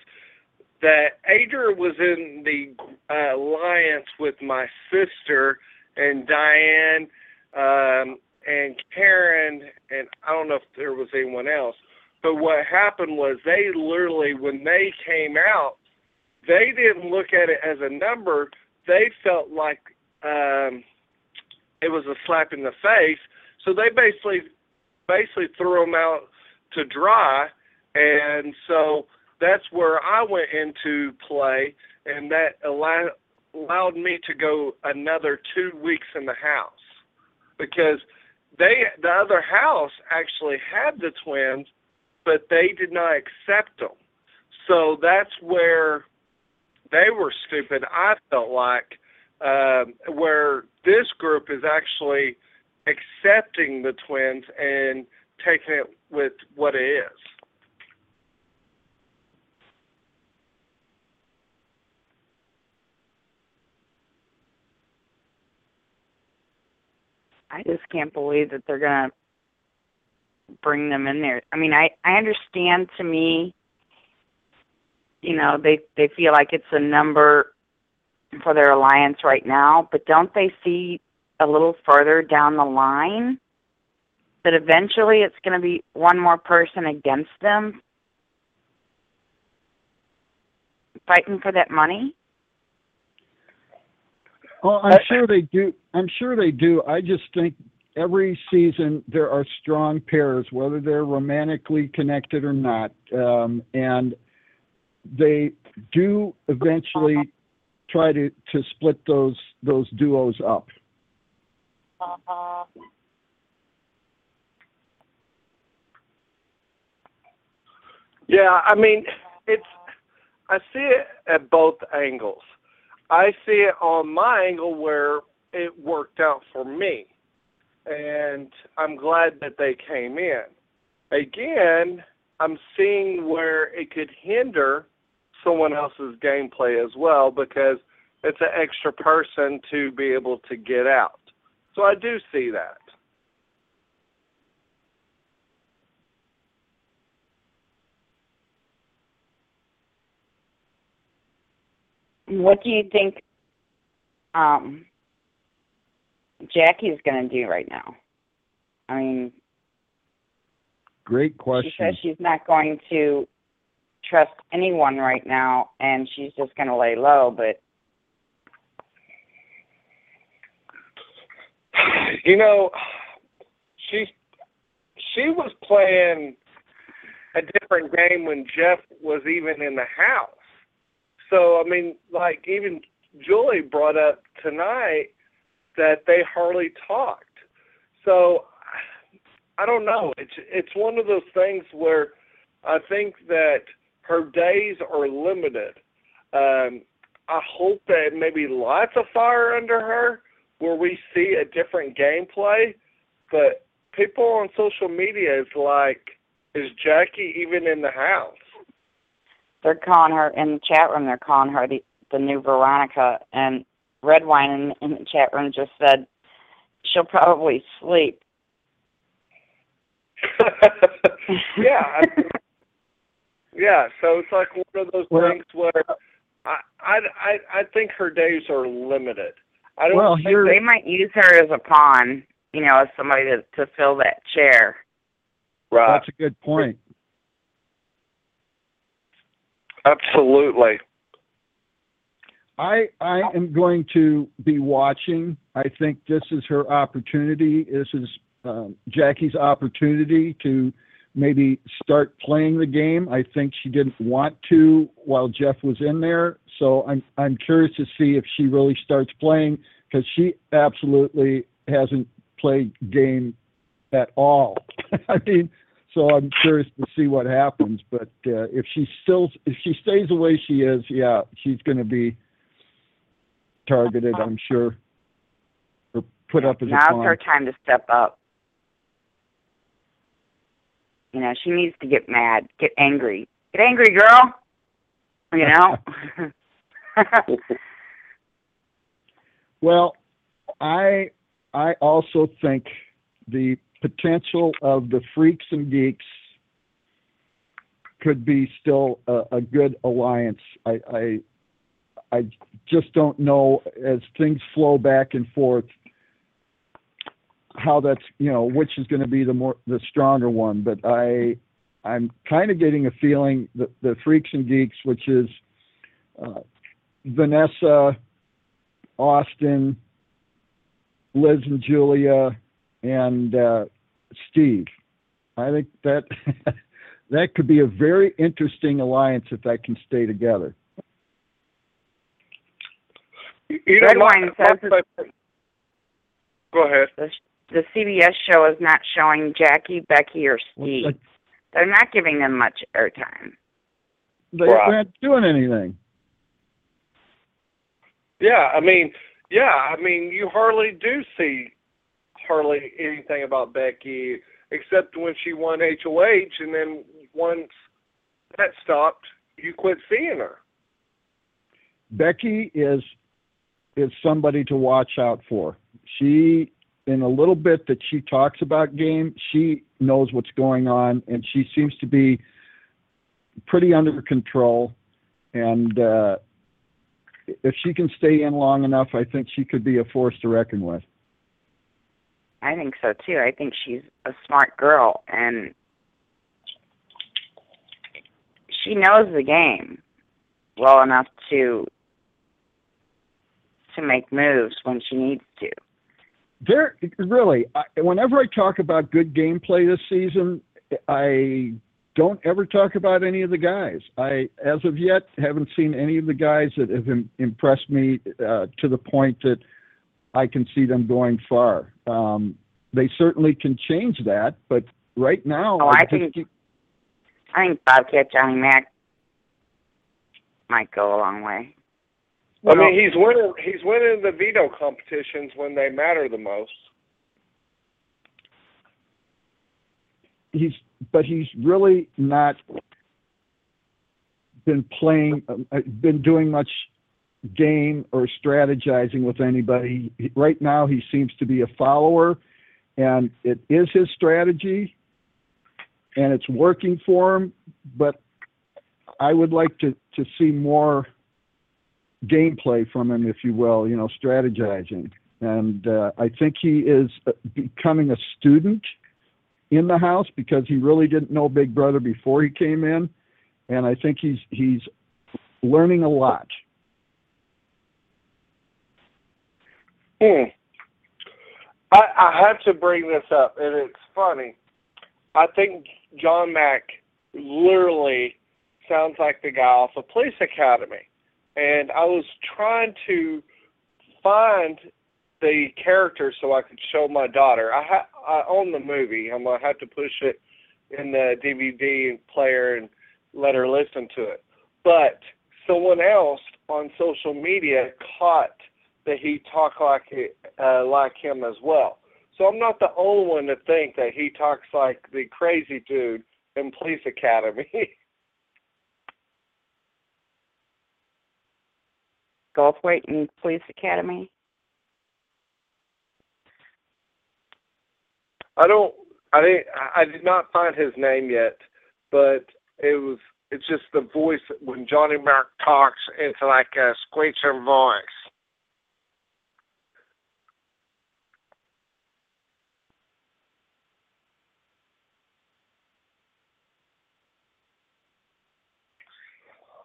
that Adria was in the uh, alliance with my sister and Diane um, and Karen, and I don't know if there was anyone else. But what happened was they literally, when they came out, they didn't look at it as a number. They felt like um, it was a slap in the face. So they basically, basically threw them out to dry and so that's where I went into play, and that allowed allowed me to go another two weeks in the house because they the other house actually had the twins, but they did not accept them. So that's where they were stupid. I felt like um, where this group is actually accepting the twins and taking it with what it is. I just can't believe that they're gonna bring them in there. I mean, I I understand. To me, you know, they they feel like it's a number for their alliance right now, but don't they see a little further down the line that eventually it's going to be one more person against them fighting for that money? Oh, I'm sure they do. I'm sure they do. I just think every season there are strong pairs, whether they're romantically connected or not, um, and they do eventually try to to split those those duos up. Uh-huh. Yeah, I mean, it's I see it at both angles. I see it on my angle where it worked out for me, and I'm glad that they came in. Again, I'm seeing where it could hinder someone else's gameplay as well because it's an extra person to be able to get out. So I do see that. What do you think um, Jackie's going to do right now? I mean, Great question. she says she's not going to trust anyone right now, and she's just going to lay low. But You know, she she was playing a different game when Jeff was even in the house. So I mean, like even Julie brought up tonight that they hardly talked. So I don't know. It's it's one of those things where I think that her days are limited. Um, I hope that maybe lights a fire under her where we see a different gameplay. But people on social media is like, is Jackie even in the house? they're calling her in the chat room. They're calling her the the new Veronica. And Redwine in, in the chat room just said she'll probably sleep. yeah. I, yeah, so it's like one of those Well- things where I, I I I think her days are limited. I don't Well, think here- They might use her as a pawn, you know, as somebody to to fill that chair. right. That's a good point. Absolutely. I I am going to be watching. I think this is her opportunity. This is um, Jackie's opportunity to maybe start playing the game. I think she didn't want to while Jeff was in there, so I'm I'm curious to see if she really starts playing because she absolutely hasn't played game at all. I mean, so I'm curious to see what happens. But uh, if she still if she stays the way she is, yeah, she's going to be targeted, I'm sure, or put up as a Now's her time to step up. You know, she needs to get mad, get angry. Get angry, girl. You know? Well, I I also think the potential of the freaks and geeks could be still a, a good alliance. I, I I just don't know as things flow back and forth how that's you know which is going to be the more the stronger one. But I I'm kind of getting a feeling that the freaks and geeks, which is uh, Vanessa, Austin, Liz and Julia, and uh, Steve. I think that that could be a very interesting alliance if that can stay together. You know, my, Redwine says my- Go ahead. The, the CBS show is not showing Jackie, Becky, or Steve. They're not giving them much airtime. They Right. aren't doing anything. Yeah, I mean, yeah, I mean, you hardly do see hardly anything about Becky except when she won HOH, and then once that stopped, you quit seeing her. Becky is is somebody to watch out for. She in a little bit that she talks about game, she knows what's going on and she seems to be pretty under control and uh if she can stay in long enough, I think she could be a force to reckon with. I think so too. I think she's a smart girl and she knows the game well enough to to make moves when she needs. There really, I, whenever I talk about good gameplay this season, I don't ever talk about any of the guys. I, as of yet, haven't seen any of the guys that have Im- impressed me uh, to the point that I can see them going far. Um, they certainly can change that, but right now, Oh, I just think- keep- I think Bobcat Johnny Mac might go a long way. I mean, he's winning. He's winning the veto competitions when they matter the most. he's but he's really not been playing uh, been doing much game or strategizing with anybody right now he seems to be a follower and it is his strategy and it's working for him but i would like to to see more gameplay from him if you will you know strategizing and uh, i think he is uh, becoming a student in the house because he really didn't know Big Brother before he came in, and I think he's he's learning a lot. Hmm. I, I have to bring this up, and it's funny. I think John Mack literally sounds like the guy off of Police Academy, and I was trying to find the character so I could show my daughter. I ha- I own the movie. I'm gonna have to push it in the DVD player and let her listen to it. But someone else on social media caught that he talked like it, uh, like him as well. So I'm not the only one to think that he talks like the crazy dude in Police Academy. Goldthwait and Police Academy. I don't. I didn't. I did not find his name yet, but it was. It's just the voice when Johnny Mac talks. It's like a screeching voice.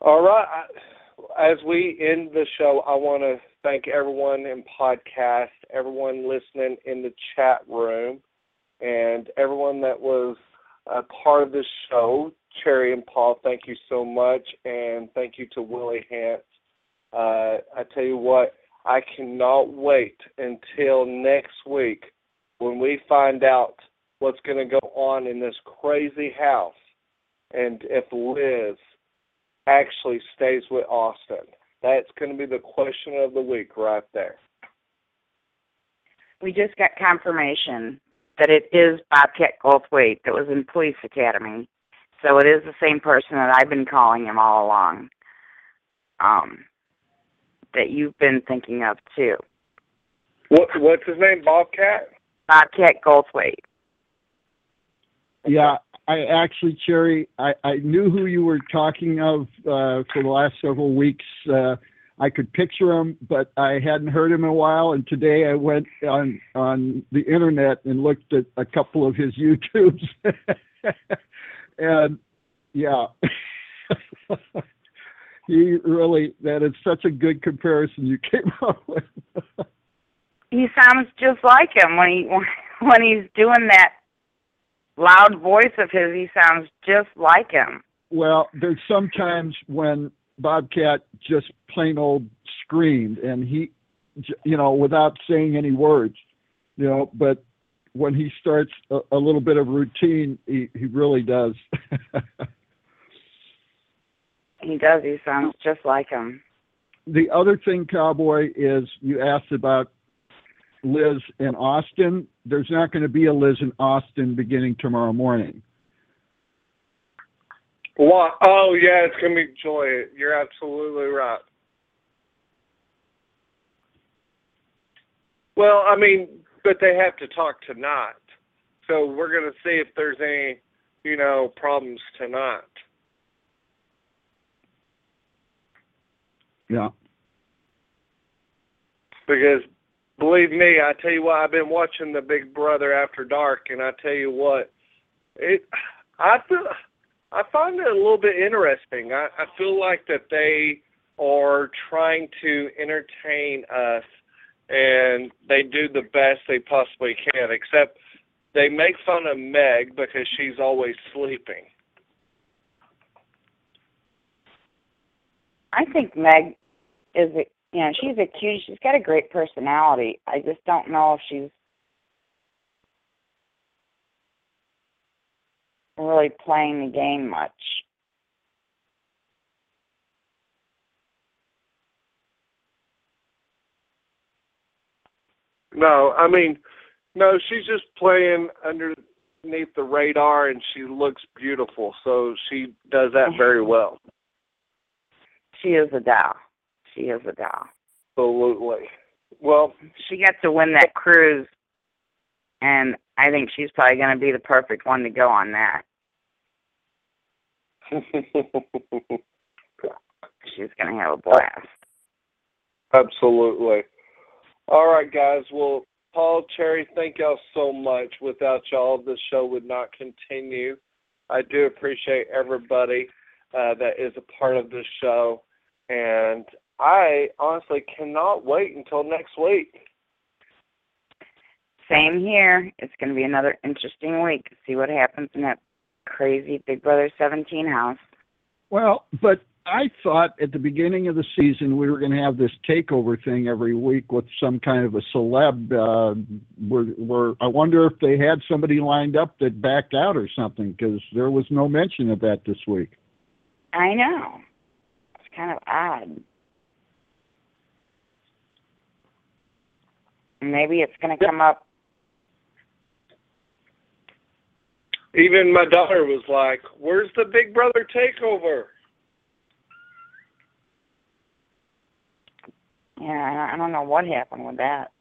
All right. I- As we end the show, I want to thank everyone in podcast, everyone listening in the chat room, and everyone that was a part of this show. Cherry and Paul, thank you so much, and thank you to Willie Hantz. Uh, I tell you what, I cannot wait until next week when we find out what's going to go on in this crazy house, and if Liz actually stays with Austin. That's going to be the question of the week right there. We just got confirmation that it is Bobcat Goldthwait that was in Police Academy. So it is the same person that I've been calling him all along. Um, that you've been thinking of too. What what's his name? Bobcat? Bobcat Goldthwait. Yeah, I actually, Cherry, I, I knew who you were talking of uh, for the last several weeks. Uh, I could picture him, but I hadn't heard him in a while. And today I went on on the internet and looked at a couple of his YouTubes, and yeah, he really that is such a good comparison you came up with. He sounds just like him when he when he's doing that loud voice of his. He sounds just like him. Well, there's sometimes when Bobcat just plain old screamed, and he, you know, without saying any words, you know. But when he starts a, a little bit of routine, he he really does. He does. He sounds just like him. the other thing, Cowboy, is you asked about Liz in Austin. There's not going to be a Liz in Austin beginning tomorrow morning. What? Oh yeah, it's gonna be Joy. You're absolutely right. Well, I mean, but they have to talk tonight, so we're gonna see if there's any, you know, problems tonight. Yeah. Because believe me, I tell you what, I've been watching the Big Brother After Dark, and I tell you what, it I feel I find it a little bit interesting. I, I feel like that they are trying to entertain us, and they do the best they possibly can. Except they make fun of Meg because she's always sleeping. I think Meg is know she's a cute. She's got a great personality. I just don't know if she's really playing the game much. No, I mean, no, she's just playing underneath the radar, and she looks beautiful. So she does that very well. She is a doll. She is a doll. Absolutely. Well, she got to win that cruise, and I think she's probably going to be the perfect one to go on that. she's going to have a blast. Absolutely. All right, guys. Well, Paul, Cherry, thank y'all so much. Without y'all, this show would not continue. I do appreciate everybody uh, that is a part of this show, and I honestly cannot wait until next week. Same here. It's going to be another interesting week. To see what happens in that crazy Big Brother 17 house. Well, but I thought at the beginning of the season we were going to have this takeover thing every week with some kind of a celeb. Uh, where, where I wonder if they had somebody lined up that backed out or something because there was no mention of that this week. I know. It's kind of odd. Maybe it's going to come up. Even my daughter was like, "Where's the Big Brother takeover?" Yeah, I don't know what happened with that.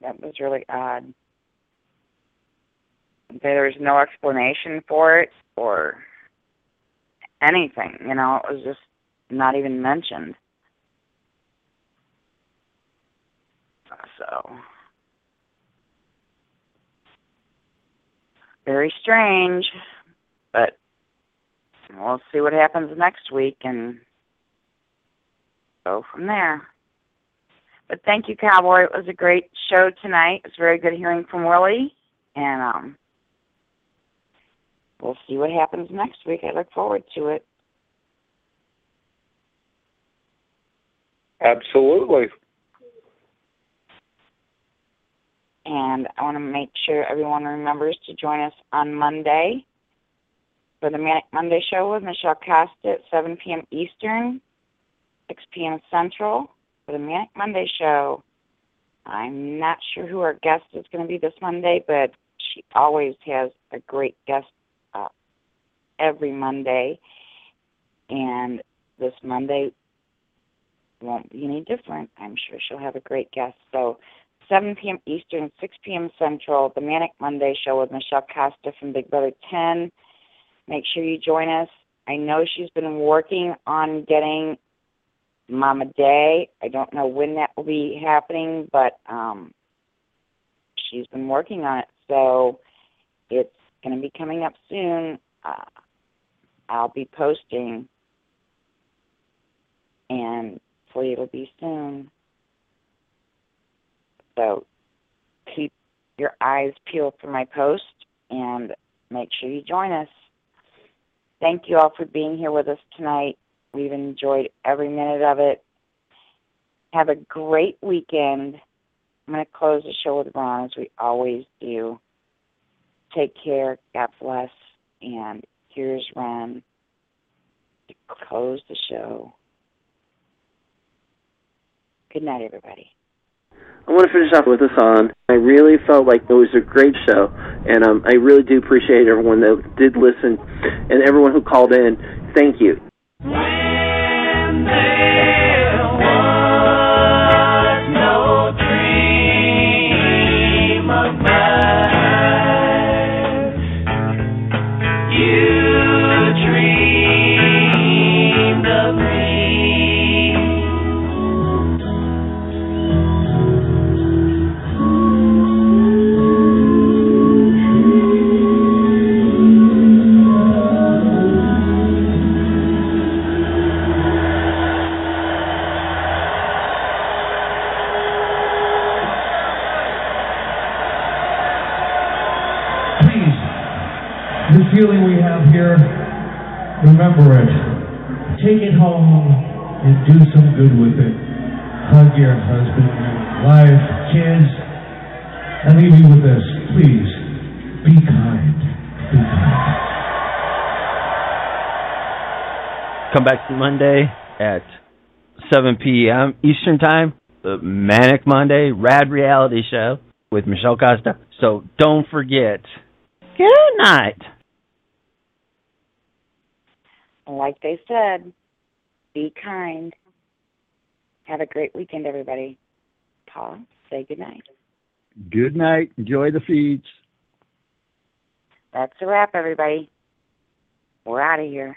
That was really odd. There's no explanation for it or anything. You know, it was just not even mentioned. So very strange, but we'll see what happens next week and go from there. But thank you, Cowboy. It was a great show tonight. It was very good hearing from Willie, and um, we'll see what happens next week. I look forward to it. Absolutely. And I want to make sure everyone remembers to join us on Monday for the Manic Monday show with Michelle Costa at 7 p.m. Eastern, 6 p.m. Central for the Manic Monday show. I'm not sure who our guest is going to be this Monday, but she always has a great guest uh, every Monday. And this Monday won't be any different. I'm sure she'll have a great guest. So 7 p.m. Eastern, 6 p.m. Central, the Manic Monday show with Michelle Costa from Big Brother 10. Make sure you join us. I know she's been working on getting Mama Day. I don't know when that will be happening, but um, she's been working on it. So it's going to be coming up soon. Uh, I'll be posting, and you it'll be soon. So keep your eyes peeled for my post and make sure you join us. Thank you all for being here with us tonight. We've enjoyed every minute of it. Have a great weekend. I'm going to close the show with Ron as we always do. Take care. God bless. And here's Ron to close the show. Good night, everybody. I want to finish off with a song. I really felt like it was a great show, and um, I really do appreciate everyone that did listen and everyone who called in. Thank you. Feeling we have here, remember it. Take it home and do some good with it. Hug your husband, your wife, kids, and leave you with this. Please, be kind. Be kind. Come back to Monday at 7 p.m. Eastern Time, the Manic Monday Rad Reality Show with Michelle Costa. So don't forget. Good night. Like they said, be kind. Have a great weekend, everybody. Paul, say good night. Good night. Enjoy the feeds. That's a wrap, everybody. We're out of here.